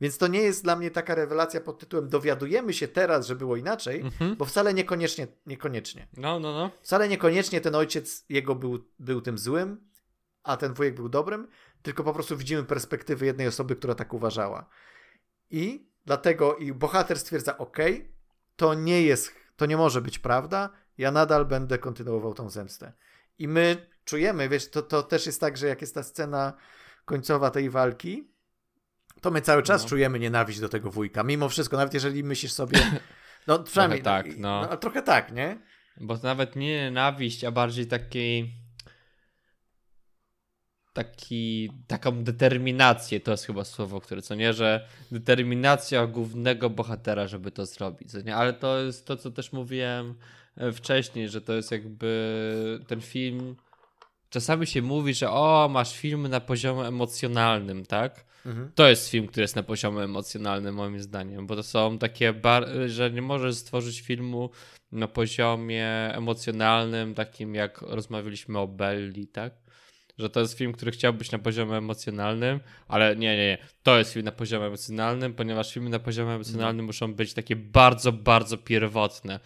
A: Więc to nie jest dla mnie taka rewelacja pod tytułem dowiadujemy się teraz, że było inaczej, mhm. bo wcale niekoniecznie, niekoniecznie.
B: No, no, no.
A: Wcale niekoniecznie ten ojciec jego był, był tym złym, a ten wujek był dobrym, tylko po prostu widzimy perspektywy jednej osoby, która tak uważała. I dlatego i bohater stwierdza, ok, to nie jest to nie może być prawda, ja nadal będę kontynuował tą zemstę. I my czujemy, wiesz, to, to też jest tak, że jak jest ta scena końcowa tej walki, to my cały czas no. czujemy nienawiść do tego wujka. Mimo wszystko, nawet jeżeli myślisz sobie. No przynajmniej.
B: trochę tak, no.
A: no. Trochę tak, nie?
B: Bo to nawet nie nienawiść, a bardziej taki. Taki, taką determinację, to jest chyba słowo, które co nie, że determinacja głównego bohatera, żeby to zrobić, co nie? ale to jest to, co też mówiłem wcześniej, że to jest jakby ten film, czasami się mówi, że o, masz film na poziomie emocjonalnym, tak? Mhm. To jest film, który jest na poziomie emocjonalnym, moim zdaniem, bo to są takie, bar- że nie możesz stworzyć filmu na poziomie emocjonalnym, takim jak rozmawialiśmy o Belli, tak? Że to jest film, który chciał być na poziomie emocjonalnym, ale nie, nie, nie. To jest film na poziomie emocjonalnym, ponieważ filmy na poziomie emocjonalnym muszą być takie bardzo, bardzo pierwotne.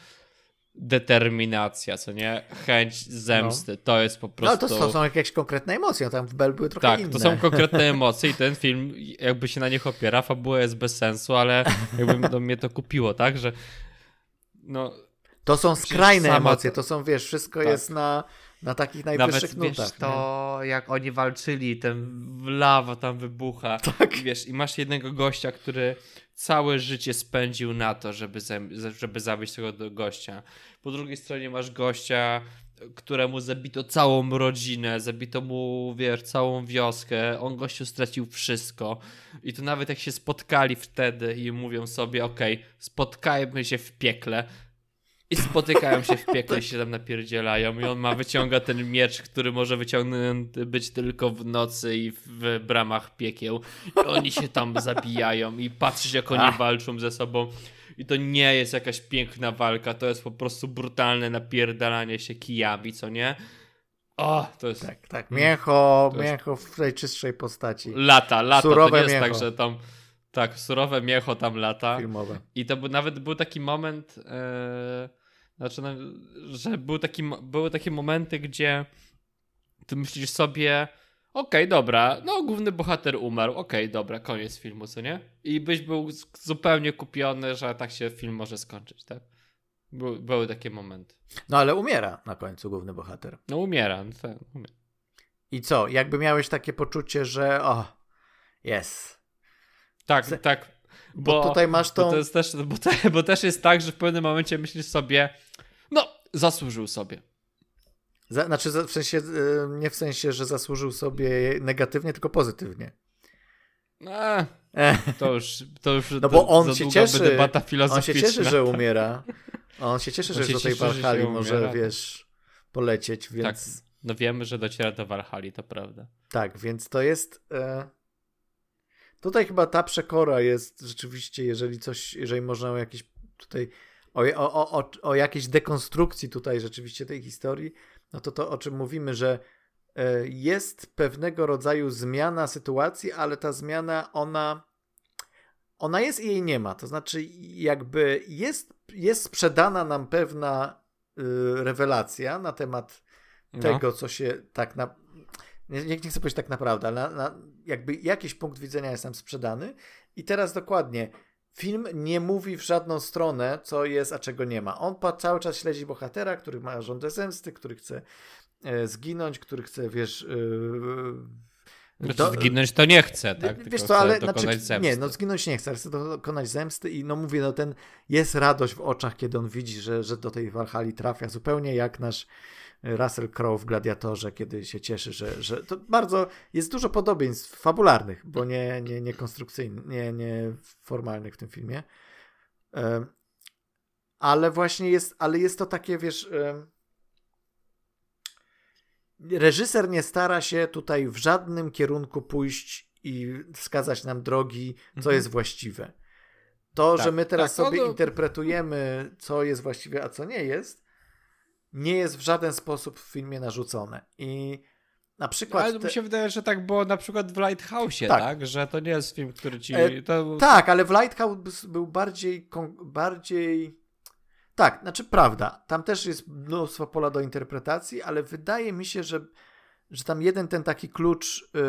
B: Determinacja, co nie? Chęć zemsty. No. To jest po prostu.
A: No to, to są jakieś konkretne emocje, tam w Bell były trochę
B: tak,
A: inne.
B: to są konkretne emocje i ten film jakby się na nich opiera, fabuła jest bez sensu, ale jakby do mnie to kupiło, tak? Że no.
A: To są skrajne emocje, to są, wiesz, wszystko tak. jest na na takich najwyższych
B: Nawet,
A: nutach.
B: Wiesz, to nie? jak oni walczyli, ten lawa tam wybucha. Tak. Wiesz, i masz jednego gościa, który całe życie spędził na to, żeby, żeby zabić tego gościa. Po drugiej stronie masz gościa, któremu zabito całą rodzinę, zabito mu, wiesz, całą wioskę, on gościu stracił wszystko. I to nawet jak się spotkali wtedy i mówią sobie, okej, okay, spotkajmy się w piekle, i spotykają się w piekle i się tam napierdzielają i on ma, wyciąga ten miecz, który może wyciągnięty być tylko w nocy i w bramach piekieł i oni się tam zabijają i patrzysz jak oni Ach. walczą ze sobą i to nie jest jakaś piękna walka, to jest po prostu brutalne napierdalanie się kijami, co nie? O, to jest...
A: Tak, tak, mięcho, mięcho w najczystszej postaci.
B: Lata, lata, Surowe to nie jest mięcho. tak, że tam tak, surowe miecho tam lata.
A: Filmowe.
B: I to był, nawet był taki moment, e, znaczy, no, że był taki, były takie momenty, gdzie ty myślisz sobie, okej, okay, dobra, no główny bohater umarł, okej, okay, dobra, koniec filmu, co nie? I byś był zupełnie kupiony, że tak się film może skończyć, tak? By, były takie momenty.
A: No ale umiera na końcu główny bohater.
B: No umiera, no tak, umiera.
A: I co? Jakby miałeś takie poczucie, że o, jest,
B: tak, Z... tak.
A: Bo, bo, tutaj masz tą...
B: Bo, to jest też, bo, te, bo też jest tak, że w pewnym momencie myślisz sobie, no, zasłużył sobie.
A: Za, znaczy, w sensie, y, nie w sensie, że zasłużył sobie negatywnie, tylko pozytywnie.
B: Eee, to już, to już
A: no bo on się cieszy, debata on się cieszy, że umiera. On się cieszy, on że do tej Walhali może, wiesz, polecieć, więc...
B: Tak, no wiemy, że dociera do Walhali, to prawda.
A: Tak, więc to jest... E... Tutaj chyba ta przekora jest rzeczywiście, jeżeli coś, jeżeli można o jakieś tutaj o, o, o, o jakiejś dekonstrukcji tutaj rzeczywiście tej historii, no to to o czym mówimy, że e, jest pewnego rodzaju zmiana sytuacji, ale ta zmiana ona ona jest i jej nie ma. To znaczy jakby jest, jest sprzedana nam pewna y, rewelacja na temat no. tego, co się tak na, nie, nie chcę powiedzieć tak naprawdę, ale na, na, jakby jakiś punkt widzenia jest nam sprzedany i teraz dokładnie film nie mówi w żadną stronę, co jest, a czego nie ma. On cały czas śledzi bohatera, który ma żądę zemsty, który chce e, zginąć, który chce, wiesz...
B: Yy, do, zginąć to nie chce, tak?
A: Wiesz co, ale znaczy, nie, no zginąć nie chce, ale chce dokonać zemsty i no mówię, no ten jest radość w oczach, kiedy on widzi, że, że do tej Walhali trafia, zupełnie jak nasz Russell Crowe w Gladiatorze, kiedy się cieszy, że, że to bardzo jest dużo podobieństw fabularnych, bo nie, nie, nie konstrukcyjnych, nie, nie formalnych w tym filmie. Ale właśnie jest, ale jest to takie, wiesz, reżyser nie stara się tutaj w żadnym kierunku pójść i wskazać nam drogi, co mhm. jest właściwe. To, tak, że my teraz tak, sobie no, interpretujemy, co jest właściwe, a co nie jest, nie jest w żaden sposób w filmie narzucone. I na przykład.
B: Ale te... mi się wydaje, że tak było na przykład w Lighthouse, tak. tak? Że to nie jest film, który ci. E,
A: to... Tak, ale w Lighthouse był bardziej. bardziej. Tak, znaczy prawda. Tam też jest mnóstwo pola do interpretacji, ale wydaje mi się, że, że tam jeden ten taki klucz, yy,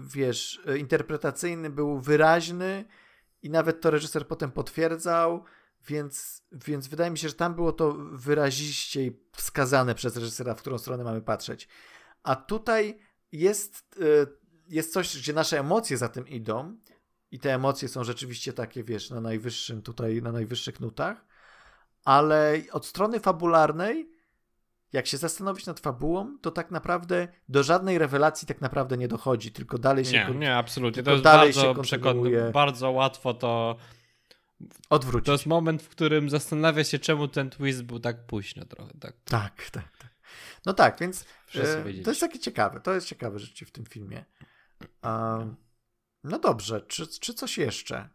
A: wiesz, yy, interpretacyjny był wyraźny i nawet to reżyser potem potwierdzał więc, więc wydaje mi się, że tam było to wyraziściej wskazane przez reżysera, w którą stronę mamy patrzeć. A tutaj jest, e, jest coś, gdzie nasze emocje za tym idą i te emocje są rzeczywiście takie, wiesz, na najwyższym tutaj, na najwyższych nutach, ale od strony fabularnej, jak się zastanowić nad fabułą, to tak naprawdę do żadnej rewelacji tak naprawdę nie dochodzi, tylko dalej się...
B: Nie, nie, absolutnie. To jest bardzo, przekon- bardzo łatwo to
A: Odwrócić.
B: To jest moment, w którym zastanawia się, czemu ten twist był tak późno trochę. Tak,
A: tak, tak. tak. No tak, więc e, to jest takie ciekawe. To jest ciekawe rzeczy w tym filmie. Um, no dobrze, czy, czy coś jeszcze?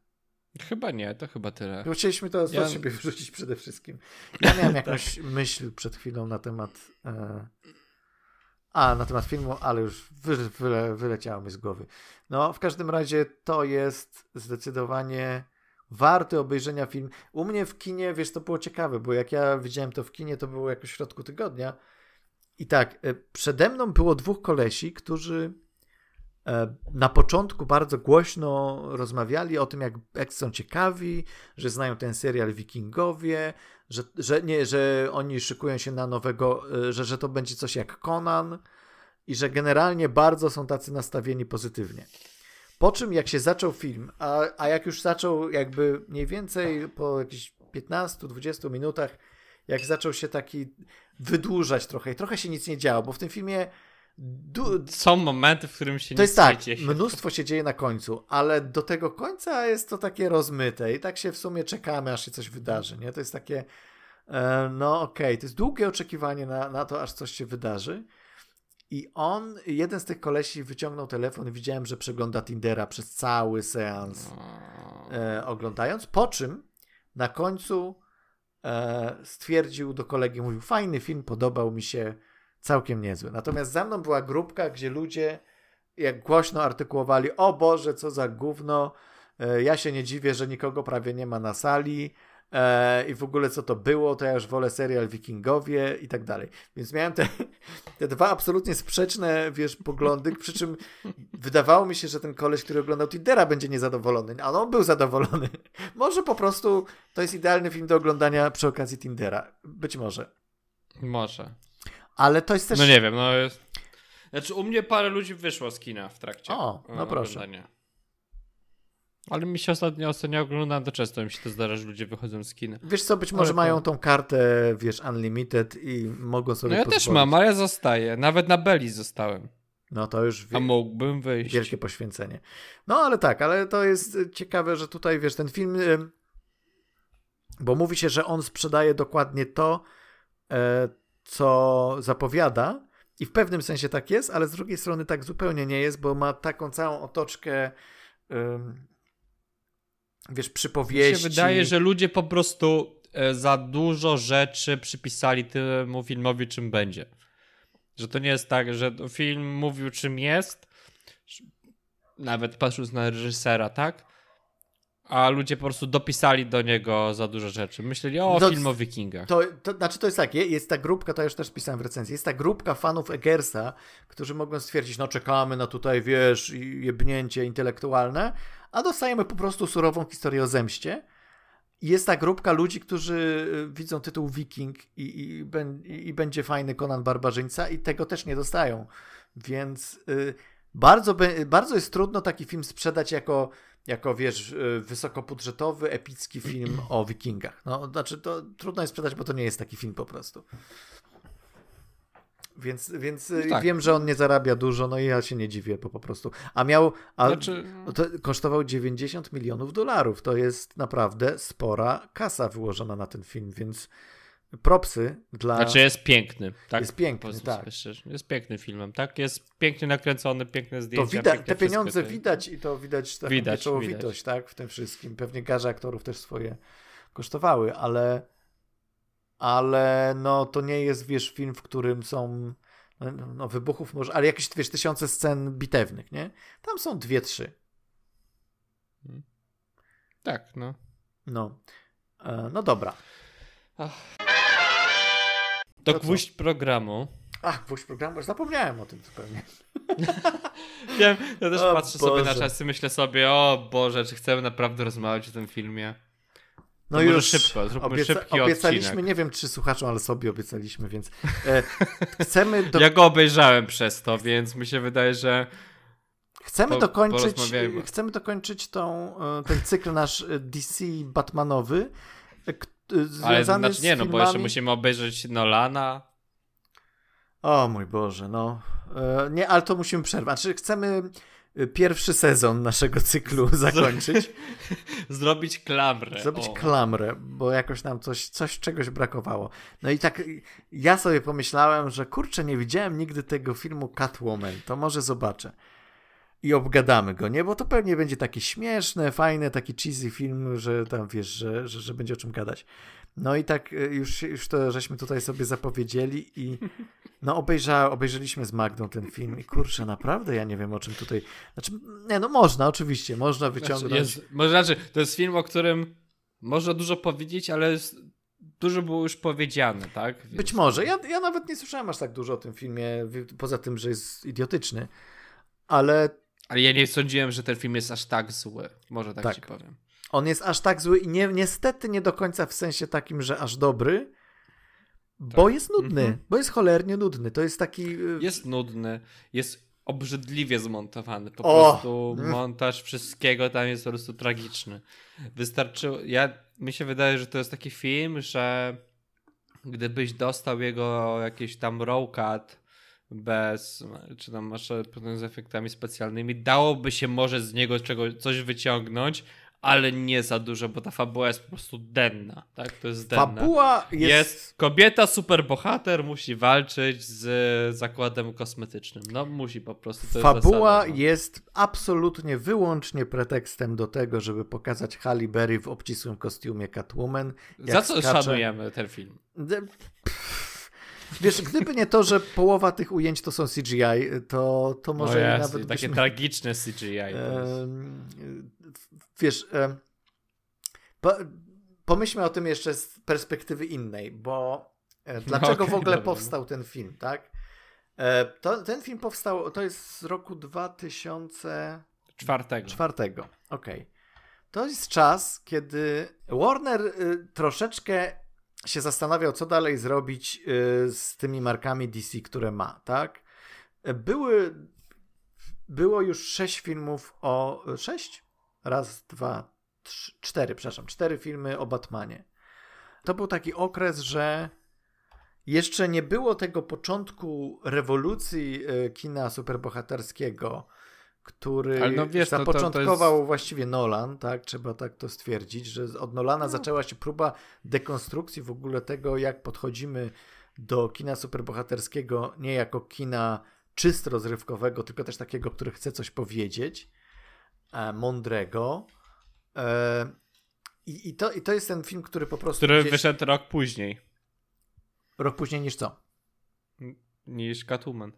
B: Chyba nie, to chyba tyle.
A: Chcieliśmy to ja... z siebie wyrzucić przede wszystkim. Ja miałem jakąś tak. myśl przed chwilą na temat. E, A, na temat filmu, ale już wy, wyle, wyleciało mi z głowy. No, w każdym razie to jest zdecydowanie warty obejrzenia film. U mnie w kinie, wiesz, to było ciekawe, bo jak ja widziałem to w kinie, to było jakoś w środku tygodnia. I tak, e, przede mną było dwóch kolesi, którzy e, na początku bardzo głośno rozmawiali o tym, jak, jak są ciekawi, że znają ten serial Wikingowie, że, że, nie, że oni szykują się na nowego, e, że, że to będzie coś jak Conan i że generalnie bardzo są tacy nastawieni pozytywnie. Po czym jak się zaczął film, a, a jak już zaczął jakby mniej więcej po jakichś 15-20 minutach, jak zaczął się taki wydłużać trochę i trochę się nic nie działo, bo w tym filmie
B: du- są momenty, w którym się
A: to jest tak,
B: nie dzieje.
A: mnóstwo się dzieje na końcu, ale do tego końca jest to takie rozmyte i tak się w sumie czekamy, aż się coś wydarzy, nie? To jest takie, e, no okej, okay. to jest długie oczekiwanie na, na to, aż coś się wydarzy. I on, jeden z tych kolesi wyciągnął telefon i widziałem, że przegląda Tindera przez cały seans e, oglądając, po czym na końcu e, stwierdził do kolegi, mówił, fajny film, podobał mi się, całkiem niezły. Natomiast za mną była grupka, gdzie ludzie jak głośno artykułowali, o Boże, co za gówno, e, ja się nie dziwię, że nikogo prawie nie ma na sali, e, i w ogóle co to było, to ja już wolę serial Wikingowie i tak dalej. Więc miałem te, te dwa absolutnie sprzeczne, wiesz, poglądy, przy czym wydawało mi się, że ten koleś, który oglądał Tindera będzie niezadowolony, a on był zadowolony. Może po prostu to jest idealny film do oglądania przy okazji Tindera. Być może.
B: Może.
A: Ale to jest też...
B: No nie wiem, no jest... Znaczy u mnie parę ludzi wyszło z kina w trakcie
A: O, no proszę. Oglądania.
B: Ale mi się ostatnio ostatnio oglądam, to często mi się to zdarza, że ludzie wychodzą z kina.
A: Wiesz co, być może ale mają tą kartę, wiesz, unlimited i mogą sobie
B: No ja
A: pozwolić.
B: też mam, ale ja zostaję. Nawet na Belli zostałem.
A: No to już
B: wie... A mógłbym wyjść.
A: Wielkie poświęcenie. No ale tak, ale to jest ciekawe, że tutaj, wiesz, ten film, bo mówi się, że on sprzedaje dokładnie to, e, co zapowiada i w pewnym sensie tak jest, ale z drugiej strony tak zupełnie nie jest, bo ma taką całą otoczkę wiesz, przypowieści. Mi
B: się wydaje, że ludzie po prostu e, za dużo rzeczy przypisali temu filmowi, czym będzie. Że to nie jest tak, że film mówił, czym jest, nawet patrząc na reżysera, tak? A ludzie po prostu dopisali do niego za dużo rzeczy. Myśleli, o, no, film o wikingach.
A: To, to, znaczy, to jest tak, jest ta grupka, to już też pisałem w recenzji, jest ta grupka fanów Eggersa, którzy mogą stwierdzić, no czekamy na tutaj, wiesz, jebnięcie intelektualne, a dostajemy po prostu surową historię o zemście. Jest ta grupka ludzi, którzy y, widzą tytuł Wiking i, i, i, będzie fajny Conan Barbarzyńca i tego też nie dostają. Więc y, bardzo, bardzo jest trudno taki film sprzedać jako, jako wiesz, y, wysokobudżetowy, epicki film o wikingach. No, znaczy to trudno jest sprzedać, bo to nie jest taki film po prostu. Więc, więc no tak. wiem, że on nie zarabia dużo, no i ja się nie dziwię, bo po prostu. A miał. A znaczy... to kosztował 90 milionów dolarów. To jest naprawdę spora kasa wyłożona na ten film, więc propsy dla.
B: Znaczy jest piękny, tak?
A: Jest piękny, tak.
B: Jest pięknym filmem, tak? Jest pięknie nakręcony, piękne zdjęcia.
A: To widać, te pieniądze widać i to widać taką widać, pieczołowitość, tak? W tym wszystkim. Pewnie garze aktorów też swoje kosztowały, ale ale no to nie jest, wiesz, film, w którym są no, no wybuchów może, ale jakieś, wiesz, tysiące scen bitewnych, nie? Tam są dwie, trzy.
B: Hmm. Tak, no.
A: No. E, no dobra. Ach.
B: To, to gwóźdź co? programu.
A: Ach, gwóźdź programu, już zapomniałem o tym zupełnie.
B: Wiem, ja też o patrzę Boże. sobie na czas i myślę sobie, o Boże, czy chcemy naprawdę rozmawiać o tym filmie? No to już szybko, zróbmy obieca szybki
A: obiecaliśmy,
B: odcinek.
A: nie wiem czy słuchaczom, ale sobie obiecaliśmy, więc e, chcemy...
B: Do... Ja go obejrzałem przez to, więc mi się wydaje, że
A: Chcemy, po, dokończyć, chcemy dokończyć tą, e, ten cykl nasz e, DC Batmanowy, związany ale znaczy,
B: nie, no
A: bo
B: jeszcze musimy obejrzeć Nolana.
A: O mój Boże, no. Nie, ale to musimy przerwać. Znaczy chcemy pierwszy sezon naszego cyklu zakończyć.
B: Zrobić klamrę.
A: Zrobić o. klamrę, bo jakoś nam coś, coś czegoś brakowało. No i tak ja sobie pomyślałem, że kurczę, nie widziałem nigdy tego filmu Catwoman, to może zobaczę. i obgadamy go, nie? Bo to pewnie będzie takie śmieszne, fajne, taki cheesy film, że tam wiesz, że, że, że będzie o czym gadać. No i tak y, już, już to żeśmy tutaj sobie zapowiedzieli i no obejrza, obejrzeliśmy z Magdą ten film i kurczę, naprawdę ja nie wiem o czym tutaj, znaczy, nie no można oczywiście, można
B: Znaczy,
A: wyciągnąć.
B: jest, może znaczy, to jest film, o którym można dużo powiedzieć, ale jest, dużo było już powiedziane, tak? Więc-
A: Być może. Ja, ja nawet nie słyszałem aż tak dużo o tym filmie, poza tym, że jest idiotyczny, ale
B: Ale ja nie sądziłem, że ten film jest aż tak zły. Może tak,
A: Tak.
B: ci powiem.
A: On jest aż tak zły i nie, niestety nie do końca w sensie takim, że aż dobry, bo
B: Tak.
A: jest nudny,
B: Mhm.
A: bo jest cholernie nudny. To jest taki... y,
B: Jest nudny, jest obrzydliwie zmontowany. Po
A: O!
B: prostu
A: Mm.
B: montaż wszystkiego tam jest po prostu tragiczny. Wystarczyło. Ja, mi się wydaje, że to jest taki film, że gdybyś dostał jego jakiś tam raw cut bez, czy tam masz potem z efektami specjalnymi, dałoby się może z niego czego, coś wyciągnąć, ale nie za dużo, bo ta fabuła jest po prostu denna, tak? To jest denna.
A: Fabuła jest...
B: Jest kobieta, superbohater, musi walczyć z zakładem kosmetycznym. No musi po prostu. To
A: Fabuła
B: jest, no.
A: jest absolutnie wyłącznie pretekstem do tego, żeby pokazać Halle Berry w obcisłym kostiumie Catwoman.
B: Za co
A: skacze.
B: szanujemy ten film?
A: Pff. Wiesz, gdyby nie to, że połowa tych ujęć to są CGI, to, to może
B: o
A: i
B: Jezu,
A: nawet
B: takie
A: byśmy...
B: tragiczne CGI. jest.
A: Wiesz, po, pomyślmy o tym jeszcze z perspektywy innej, bo e, dlaczego w
B: okej,
A: ogóle
B: dobra, no.
A: powstał ten film, tak? E, To, ten film powstał, to jest z roku 2004.
B: Czwartego.
A: Okej. To jest czas, kiedy Warner y, troszeczkę się zastanawiał, co dalej zrobić y, z tymi markami DC, które ma, tak? Były, było już sześć filmów o... Sześć? Raz, dwa, trzy, cztery, przepraszam. Cztery filmy o Batmanie. To był taki okres, że jeszcze nie było tego początku rewolucji y, kina superbohaterskiego, który
B: Ale no wiesz, to- to- to
A: zapoczątkował właściwie Nolan, tak? Trzeba tak to stwierdzić, że od Nolana zaczęła się próba dekonstrukcji w ogóle tego, jak podchodzimy do kina superbohaterskiego nie jako kina czysto rozrywkowego, tylko też takiego, który chce coś powiedzieć, e, mądrego. E, i, i, to, I to jest ten film, który po prostu
B: Który
A: gdzieś-
B: wyszedł rok później
A: rok później niż co?
B: niż Catwoman.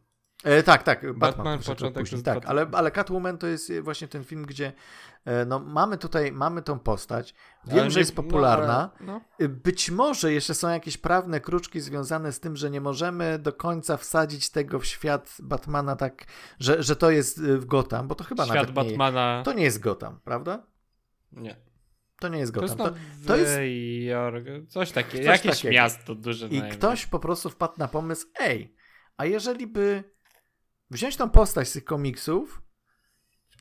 A: E, tak, tak, Batman,
B: Batman, początek
A: później, tak, ale, ale Catwoman to jest właśnie ten film, gdzie e, no, mamy tutaj, mamy tą postać, wiem,
B: Ale
A: że
B: nie-
A: jest popularna,
B: No,
A: Y, być może jeszcze są jakieś prawne kruczki związane z tym, że nie możemy do końca wsadzić tego w świat Batmana tak, że, że to jest w Gotham, bo to chyba
B: no. Świat
A: nawet nie,
B: Batmana.
A: to nie jest Gotham, prawda?
B: Nie.
A: To nie jest
B: To jest
A: Gotham. To, to jest...
B: Jork, coś takiego. Jakieś
A: takiego.
B: miasto duże.
A: I
B: na imię.
A: ktoś po prostu wpadł na pomysł, ej, a jeżeli by wziąć tą postać z tych komiksów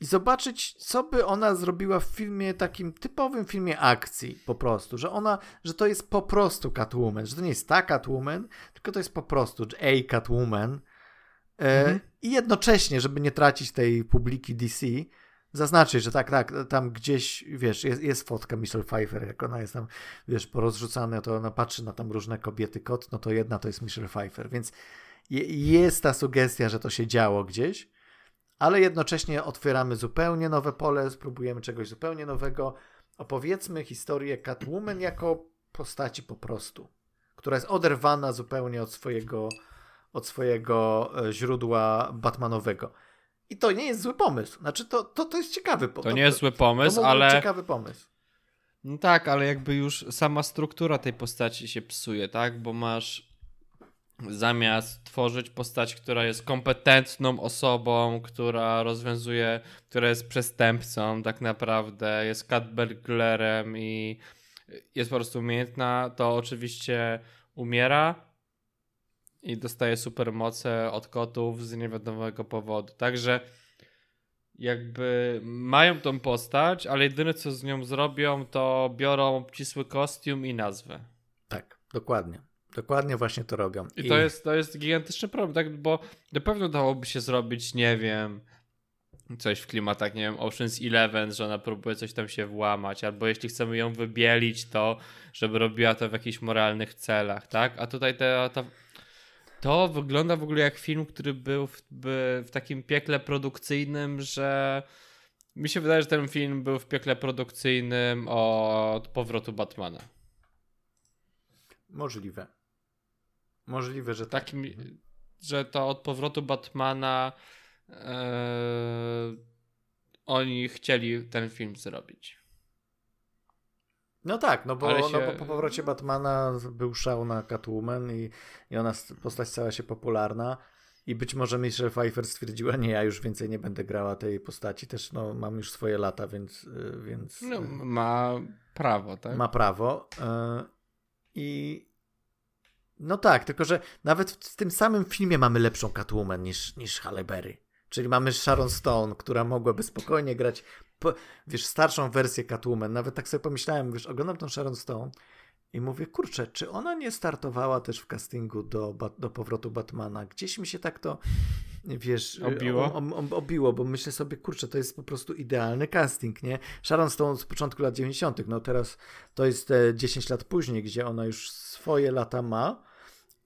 A: i zobaczyć, co by ona zrobiła w filmie, takim typowym filmie akcji po prostu, że ona, że to jest po prostu Catwoman, że to nie jest ta Catwoman, tylko to jest po prostu a Catwoman e,
B: Mhm.
A: i jednocześnie, żeby nie tracić tej publiki DC, zaznaczyć, że tak, tak, tam gdzieś, wiesz, jest, jest fotka Michelle Pfeiffer, jak ona jest tam, wiesz, porozrzucane, to ona patrzy na tam różne kobiety kot, no to jedna to jest Michelle Pfeiffer, więc jest ta sugestia, że to się działo gdzieś, ale jednocześnie otwieramy zupełnie nowe pole, spróbujemy czegoś zupełnie nowego. Opowiedzmy historię Catwoman jako postaci po prostu, która jest oderwana zupełnie od swojego, od swojego e, źródła Batmanowego. I to nie jest zły pomysł. Znaczy, to, to, to jest ciekawy pomysł.
B: To nie jest zły
A: to
B: pomysł,
A: być
B: ale.
A: ciekawy pomysł.
B: No tak, ale jakby już sama struktura tej postaci się psuje, tak? Bo masz zamiast tworzyć postać, która jest kompetentną osobą, która rozwiązuje, która jest przestępcą tak naprawdę, jest catburglerem i jest po prostu umiejętna, to oczywiście umiera i dostaje supermoce od kotów z niewiadomego powodu. Także jakby mają tą postać, ale jedyne co z nią zrobią, to biorą obcisły kostium i nazwę.
A: Tak, dokładnie. Dokładnie właśnie to robią.
B: I, to, jest, to jest gigantyczny problem, tak? Bo na pewno dałoby się zrobić, nie wiem, coś w klimatach, nie wiem, Ocean's Eleven, że ona próbuje coś tam się włamać, albo jeśli chcemy ją wybielić, to żeby robiła to w jakichś moralnych celach, tak? A tutaj ta, ta, to wygląda w ogóle jak film, który był w, by, w takim piekle produkcyjnym, że mi się wydaje, że ten film był w piekle produkcyjnym od powrotu Batmana.
A: Możliwe. Możliwe, że
B: tak. Takim, że to od powrotu Batmana e, oni chcieli ten film zrobić.
A: No tak, no bo, się... no bo po powrocie Batmana był szał na Catwoman i, i ona postać stała się popularna. I być może Michelle Pfeiffer stwierdziła, nie, ja już więcej nie będę grała tej postaci, też no, mam już swoje lata, więc... Y, więc
B: no, ma prawo, tak?
A: Ma prawo. I no tak, tylko że nawet w tym samym filmie mamy lepszą Catwoman niż, niż Halle Berry. Czyli mamy Sharon Stone, która mogłaby spokojnie grać, po, wiesz, starszą wersję Catwoman. Nawet tak sobie pomyślałem, wiesz, oglądam tą Sharon Stone i mówię, kurczę, czy ona nie startowała też w castingu do, do powrotu Batmana? Gdzieś mi się tak to, wiesz,
B: obiło?
A: O, o, obiło, bo myślę sobie, kurczę, to jest po prostu idealny casting, nie? Sharon Stone z początku lat 90., no teraz to jest 10 lat później, gdzie ona już swoje lata ma,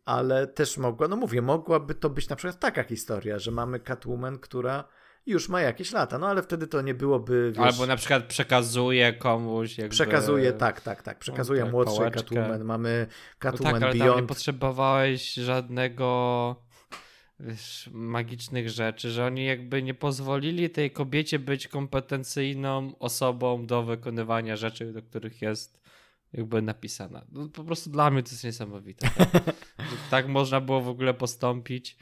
A: ale też mogła, no mówię, mogłaby to być na przykład taka historia, że mamy Catwoman, która już ma jakieś lata, no ale wtedy to nie byłoby.
B: Wiesz, Albo na przykład przekazuje komuś. Jakby...
A: Przekazuje, tak, tak, tak. Przekazuje okay, młodszej. Catwoman. Mamy Catwoman no tak, ale Beyond. Tam
B: nie potrzebowałeś żadnego wiesz, magicznych rzeczy, że oni jakby nie pozwolili tej kobiecie być kompetencyjną osobą do wykonywania rzeczy, do których jest jakby napisana. No, po prostu dla mnie to jest niesamowite. Tak? tak można było w ogóle postąpić.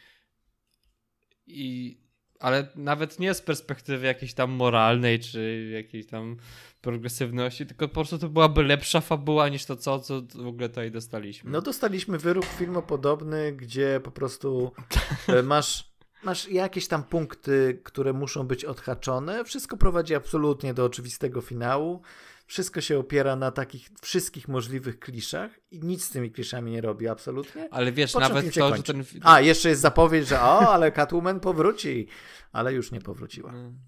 B: I, ale nawet nie z perspektywy jakiejś tam moralnej, czy jakiejś tam progresywności, tylko po prostu to byłaby lepsza fabuła niż to, co, co w ogóle tutaj dostaliśmy.
A: No dostaliśmy wyrób filmopodobny, gdzie po prostu e, masz, masz jakieś tam punkty, które muszą być odhaczone. Wszystko prowadzi absolutnie do oczywistego finału. Wszystko się opiera na takich wszystkich możliwych kliszach i nic z tymi kliszami nie robi absolutnie.
B: Ale wiesz, nawet to, że ten...
A: A, jeszcze jest zapowiedź, że o, ale Catwoman powróci, ale już nie powróciła. Mm.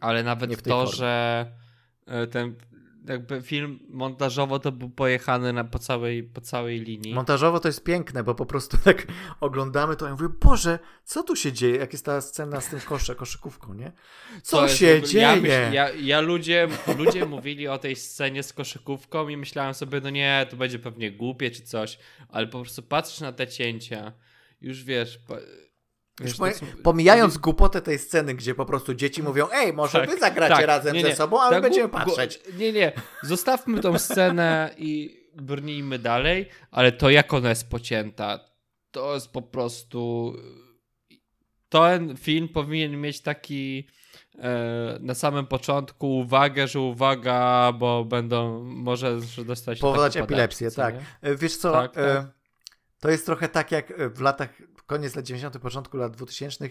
B: Ale nawet to, formie. że e, ten jakby film montażowo to był pojechany na, po, całej, po całej linii.
A: Montażowo to jest piękne, bo po prostu tak oglądamy to i mówię, Boże, co tu się dzieje? Jak jest ta scena z tym kosze, koszykówką, nie? Co się dzieje?
B: Ja, myśl, ja, ja, ludzie, ludzie mówili o tej scenie z koszykówką i myślałem sobie, no nie, to będzie pewnie głupie czy coś, ale po prostu patrzysz na te cięcia, już wiesz...
A: Wiesz, po, pomijając głupotę tej sceny, gdzie po prostu dzieci mówią, ej, może tak, wy zagracie tak, razem nie, nie, ze sobą, ale tak, będziemy patrzeć.
B: Nie, nie, zostawmy tą scenę i brnijmy dalej, ale to jak ona jest pocięta, to jest po prostu... Ten film powinien mieć taki e, na samym początku uwagę, że uwaga, bo będą, może dostać
A: Powodować epilepsję, tak. Nie? Wiesz co, tak, e, tak. to jest trochę tak jak w latach koniec lat 90., początku lat 2000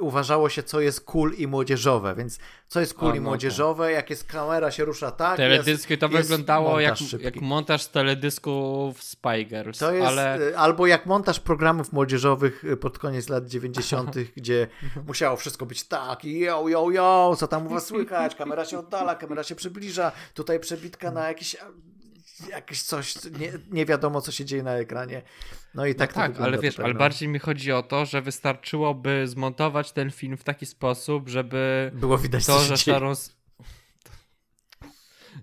A: uważało się, co jest cool i młodzieżowe, więc co jest cool i no młodzieżowe, tak. jak jest kamera się rusza tak.
B: Teledyski
A: jest,
B: to jest wyglądało jak, jak montaż teledysków Spy Girls,
A: to jest,
B: ale...
A: Y, albo jak montaż programów młodzieżowych y, pod koniec lat 90., gdzie musiało wszystko być tak i yo, yo, yo, co tam u was słychać, kamera się oddala, kamera się przybliża, tutaj przebitka na jakiś jakieś coś, nie, nie wiadomo co się dzieje na ekranie. No i tak
B: no tak, ale wiesz, ale bardziej mi chodzi o to, że wystarczyłoby zmontować ten film w taki sposób, żeby
A: było widać
B: to, że Sharon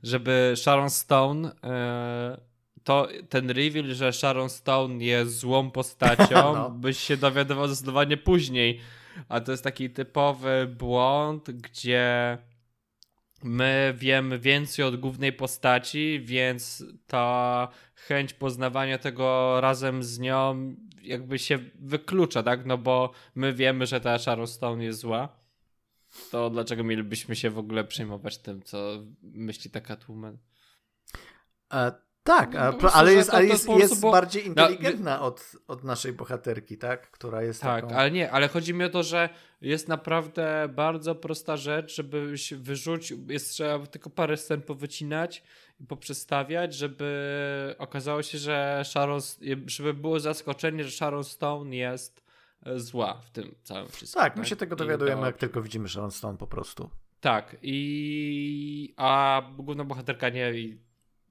B: żeby Sharon Stone e, to ten reveal, że Sharon Stone jest złą postacią, no. byś się dowiadywał zdecydowanie później. A to jest taki typowy błąd, gdzie my wiemy więcej od głównej postaci, więc ta chęć poznawania tego razem z nią jakby się wyklucza, tak? No bo my wiemy, że ta Sharon Stone jest zła. To dlaczego mielibyśmy się w ogóle przejmować tym, co myśli ta Catwoman?
A: A tak, a, no, ale jest, ale jest, jest bo... bardziej no, inteligentna no, od, od naszej bohaterki, tak? Która jest
B: Tak,
A: taką...
B: ale nie, ale chodzi mi o to, że jest naprawdę bardzo prosta rzecz, żebyś wyrzucił, jest trzeba tylko parę scen powycinać i poprzestawiać, żeby okazało się, że Sharon, żeby było zaskoczenie, że Sharon Stone jest e, zła w tym całym wszystkim.
A: Tak, my się tego dowiadujemy, jak tylko widzimy Sharon Stone po prostu.
B: Tak, i a główna bohaterka nie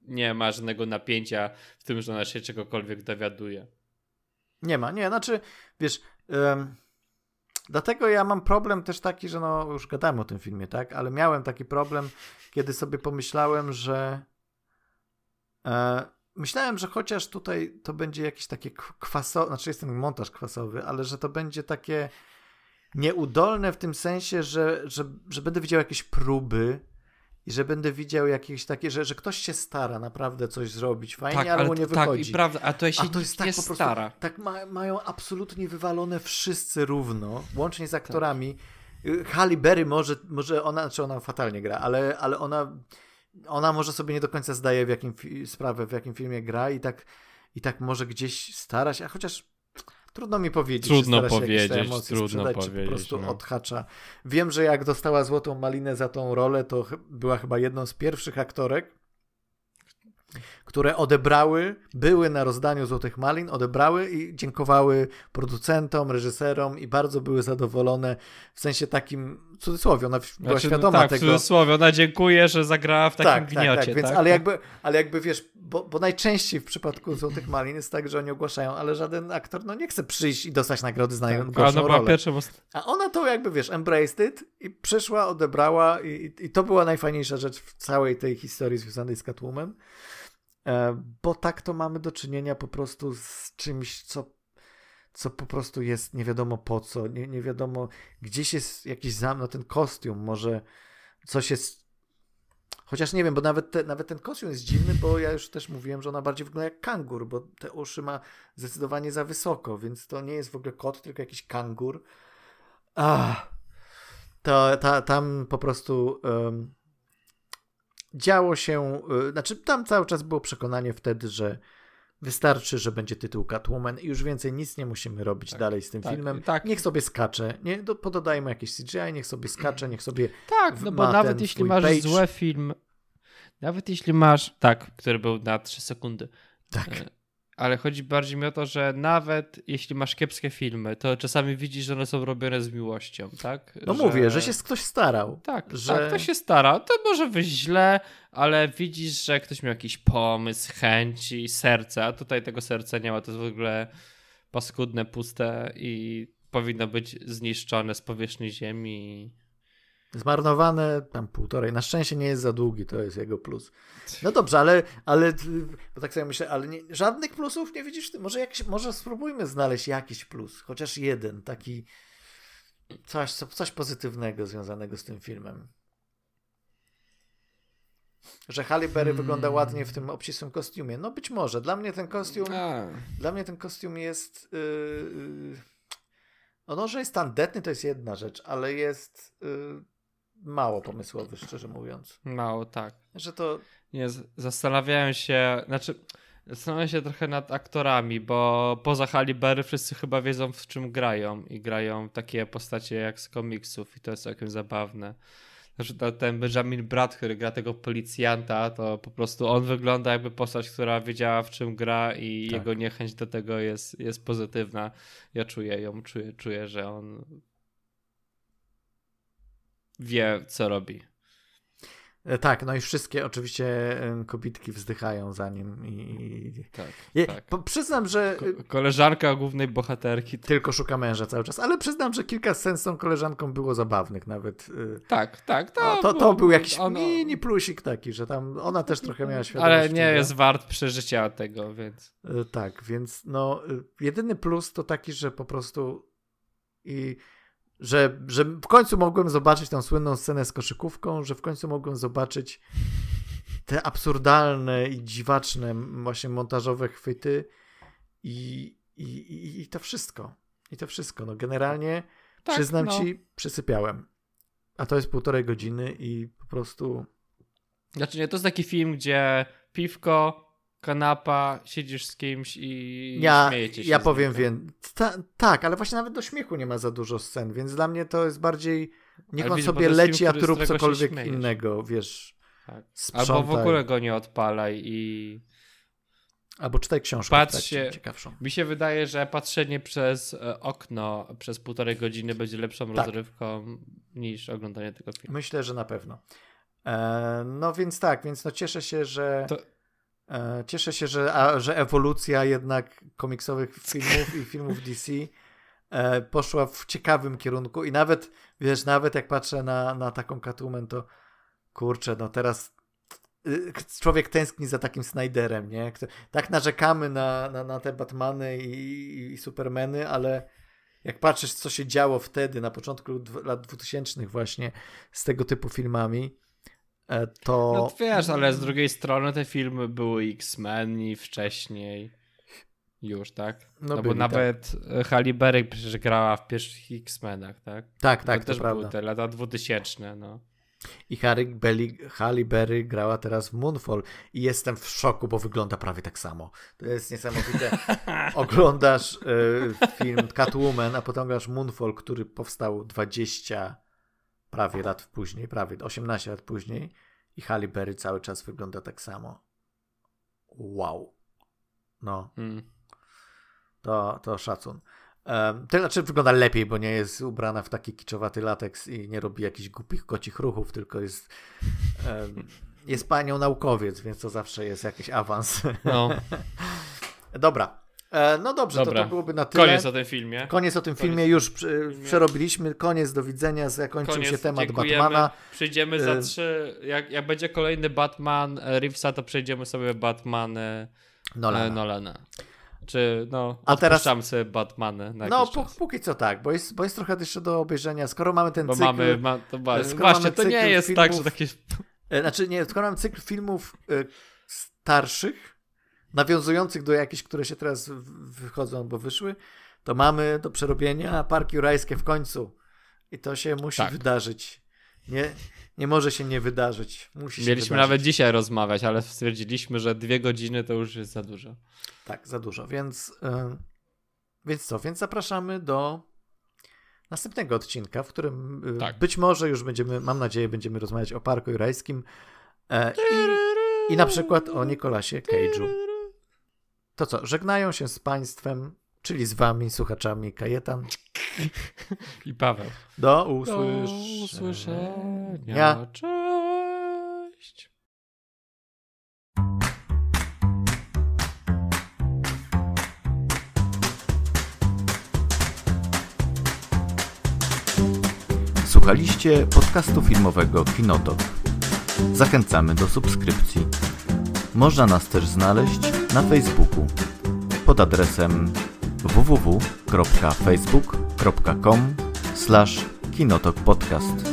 B: nie ma żadnego napięcia w tym, że ona się czegokolwiek dowiaduje.
A: Nie ma, nie, znaczy, wiesz, dlatego ja mam problem też taki, że no, już gadałem o tym filmie, tak, ale miałem taki problem, kiedy sobie pomyślałem, że e, myślałem, że chociaż tutaj to będzie jakieś takie kwasowe, znaczy jest ten montaż kwasowy, ale że to będzie takie nieudolne w tym sensie, że, że, że będę widział jakieś próby i że będę widział jakieś takie, że, że ktoś się stara naprawdę coś zrobić fajnie, tak, ale, mu nie tak, wychodzi.
B: Tak, i prawda, a to się a to jest tak po prostu, stara.
A: Tak ma, mają absolutnie wywalone wszyscy równo, łącznie z aktorami. Tak. Halle Berry może, może ona, czy ona fatalnie gra, ale, ale ona, ona może sobie nie do końca zdaje w jakim sprawę, w jakim filmie gra i tak, i tak może gdzieś starać, a chociaż Trudno mi powiedzieć,
B: trudno powiedzieć, trudno
A: sprzedać,
B: powiedzieć,
A: czy po prostu
B: no.
A: odhacza. Wiem, że jak dostała Złotą Malinę za tą rolę, to była chyba jedną z pierwszych aktorek, które odebrały, były na rozdaniu Złotych Malin, odebrały i dziękowały producentom, reżyserom i bardzo były zadowolone w sensie takim, cudzysłowie, ona była znaczy, no świadoma
B: no tak,
A: tego.
B: w cudzysłowie, ona dziękuję, że zagrała w takim tak, gniocie. Tak,
A: tak, więc, tak? Ale, jakby, ale jakby wiesz, bo, bo najczęściej w przypadku Złotych Malin jest tak, że oni ogłaszają, ale żaden aktor no nie chce przyjść i dostać nagrody za tak, rolę. Pierwsze, bo... A ona to jakby, wiesz, embraced it i przyszła, odebrała i, i to była najfajniejsza rzecz w całej tej historii związanej z Catwoman. E, bo tak to mamy do czynienia po prostu z czymś, co, co po prostu jest nie wiadomo po co, nie, nie wiadomo, gdzieś jest jakiś zam, no ten kostium, może coś jest, chociaż nie wiem, bo nawet, te, nawet ten kostium jest dziwny, bo ja już też mówiłem, że ona bardziej wygląda jak kangur, bo te uszy ma zdecydowanie za wysoko, więc to nie jest w ogóle kot, tylko jakiś kangur. Ah, to, ta, tam po prostu... Um, działo się, y, znaczy tam cały czas było przekonanie wtedy, że wystarczy, że będzie tytuł Catwoman i już więcej nic nie musimy robić tak, dalej z tym tak, filmem. Tak. Niech sobie skacze, nie, do, pododajmy jakieś CGI, niech sobie skacze, niech sobie
B: Tak, no bo nawet jeśli masz page. zły film, nawet jeśli masz, tak, który był na 3 sekundy.
A: Tak.
B: Ale chodzi bardziej mi o to, że nawet jeśli masz kiepskie filmy, to czasami widzisz, że one są robione z miłością, tak?
A: No że... mówię, że się ktoś starał.
B: Tak, że tak, ktoś się stara. To może wyjść źle, ale widzisz, że ktoś miał jakiś pomysł, chęci, serce, a tutaj tego serca nie ma. To jest w ogóle paskudne, puste i powinno być zniszczone z powierzchni ziemi.
A: Zmarnowane tam półtorej. Na szczęście nie jest za długi, to jest jego plus. No dobrze, ale, ale bo tak sobie myślę, ale nie, żadnych plusów nie widzisz? Może, jakiś, może spróbujmy znaleźć jakiś plus, chociaż jeden, taki coś, coś pozytywnego związanego z tym filmem. Że Halle Berry hmm. wygląda ładnie w tym obcisłym kostiumie. No być może. Dla mnie ten kostium A. dla mnie ten kostium jest yy, no, że jest tandetny to jest jedna rzecz, ale jest yy, mało pomysłowy, szczerze mówiąc.
B: Mało, tak.
A: Że to...
B: Nie, zastanawiałem się, znaczy zastanawiałem się trochę nad aktorami, bo poza Halle Berry wszyscy chyba wiedzą w czym grają i grają takie postacie jak z komiksów i to jest całkiem zabawne. Znaczy ten Benjamin Bratt, który gra tego policjanta, to po prostu on wygląda jakby postać, która wiedziała w czym gra i tak. jego niechęć do tego jest, jest pozytywna. Ja czuję ją, czuję, czuję, że on wie, co robi.
A: E, tak, no i wszystkie oczywiście kobitki wzdychają za nim i...
B: Tak,
A: Je,
B: tak.
A: Przyznam, że...
B: Ko koleżanka głównej bohaterki.
A: Tylko szuka męża cały czas, ale przyznam, że kilka scen z tą koleżanką było zabawnych nawet. Y.
B: Tak, tak.
A: To, to, to był jakiś ono... mini plusik taki, że tam ona też trochę miała świadomość.
B: Ale nie jest wart przeżycia tego, więc...
A: E, tak, więc no y, jedyny plus to taki, że po prostu i że, że w końcu mogłem zobaczyć tą słynną scenę z koszykówką, że w końcu mogłem zobaczyć te absurdalne i dziwaczne właśnie montażowe chwyty i, i, i, i to wszystko. I to wszystko. No generalnie tak, przyznam no. ci, przysypiałem. A to jest półtorej godziny i po prostu...
B: Znaczy nie, to jest taki film, gdzie piwko, kanapa, siedzisz z kimś i ja, śmiejecie się.
A: Ja powiem, wiem. Ta, tak, ale właśnie nawet do śmiechu nie ma za dużo scen, więc dla mnie to jest bardziej. Niech ale on sobie leci, film, a ty rób cokolwiek innego, wiesz. Tak.
B: Albo w ogóle go nie odpalaj i.
A: Albo czytaj książkę. Patrz się, ciekawszą.
B: Mi się wydaje, że patrzenie przez e, okno przez półtorej godziny będzie lepszą tak. rozrywką niż oglądanie tego filmu.
A: Myślę, że na pewno. E, no więc tak, więc no cieszę się, że. To cieszę się, że, a, że ewolucja jednak komiksowych filmów i filmów DC e, poszła w ciekawym kierunku i nawet, wiesz, nawet jak patrzę na, na taką Catwoman, to kurczę, no teraz y, człowiek tęskni za takim Snyderem, nie? Tak narzekamy na, na, na te Batmany i, i Supermany, ale jak patrzysz, co się działo wtedy, na początku lat 2000 właśnie z tego typu filmami, e, to...
B: No wiesz, ale z drugiej strony te filmy były X-Men i wcześniej już, tak? No, no byli, bo nawet tak. Halle Berry przecież grała w pierwszych X-Menach, tak?
A: Tak, tak, to,
B: to też
A: prawda.
B: były te lata 2000, no.
A: I Harry Belly, Halle Berry grała teraz w Moonfall i jestem w szoku, bo wygląda prawie tak samo. To jest niesamowite. Oglądasz y, film Catwoman, a potem oglądasz Moonfall, który powstał 20 prawie lat później, prawie 18 lat później i Halle Berry cały czas wygląda tak samo. Wow. No. Hmm. To, to szacun. To znaczy wygląda lepiej, bo nie jest ubrana w taki kiczowaty lateks i nie robi jakichś głupich kocich ruchów, tylko jest jest panią naukowiec, więc to zawsze jest jakiś awans. No. Dobra. E, no dobrze, Dobra. To, to byłoby na tyle.
B: Koniec o tym filmie.
A: Koniec o tym Koniec filmie, już filmie. przerobiliśmy. Koniec, do widzenia, zakończył Koniec, się temat dziękujemy. Batmana.
B: Przyjdziemy za e, trzy, jak, jak będzie kolejny Batman Reevesa, to przejdziemy sobie Batman Nolana. Nolana. Czy no, a teraz sobie Batmany na
A: No, póki co tak, bo jest, bo jest trochę jeszcze do obejrzenia. Skoro mamy ten bo cykl.
B: Mamy, ma, to właśnie, właśnie to nie jest filmów, tak, że takie.
A: E, znaczy, nie, skoro mamy cykl filmów y, starszych, nawiązujących do jakichś, które się teraz wychodzą albo wyszły, to mamy do przerobienia Parki Jurajskie w końcu. I to się musi tak. wydarzyć. Nie, nie może się nie wydarzyć. Musi
B: Mieliśmy nawet dzisiaj rozmawiać, ale stwierdziliśmy, że dwie godziny to już jest za dużo.
A: Tak, za dużo, więc, yy, więc co? Więc zapraszamy do następnego odcinka, w którym yy, tak. być może już będziemy, mam nadzieję, będziemy rozmawiać o Parku Jurajskim yy, i, i na przykład o Nikolasie Cage'u. To co, żegnają się z Państwem, czyli z Wami, słuchaczami, Kajetan
B: i Paweł.
A: Do usłyszenia.
B: Do usłyszenia. Cześć.
C: Słuchaliście podcastu filmowego Kinotok. Zachęcamy do subskrypcji. Można nas też znaleźć na Facebooku pod adresem www.facebook.com/kinotokpodcast.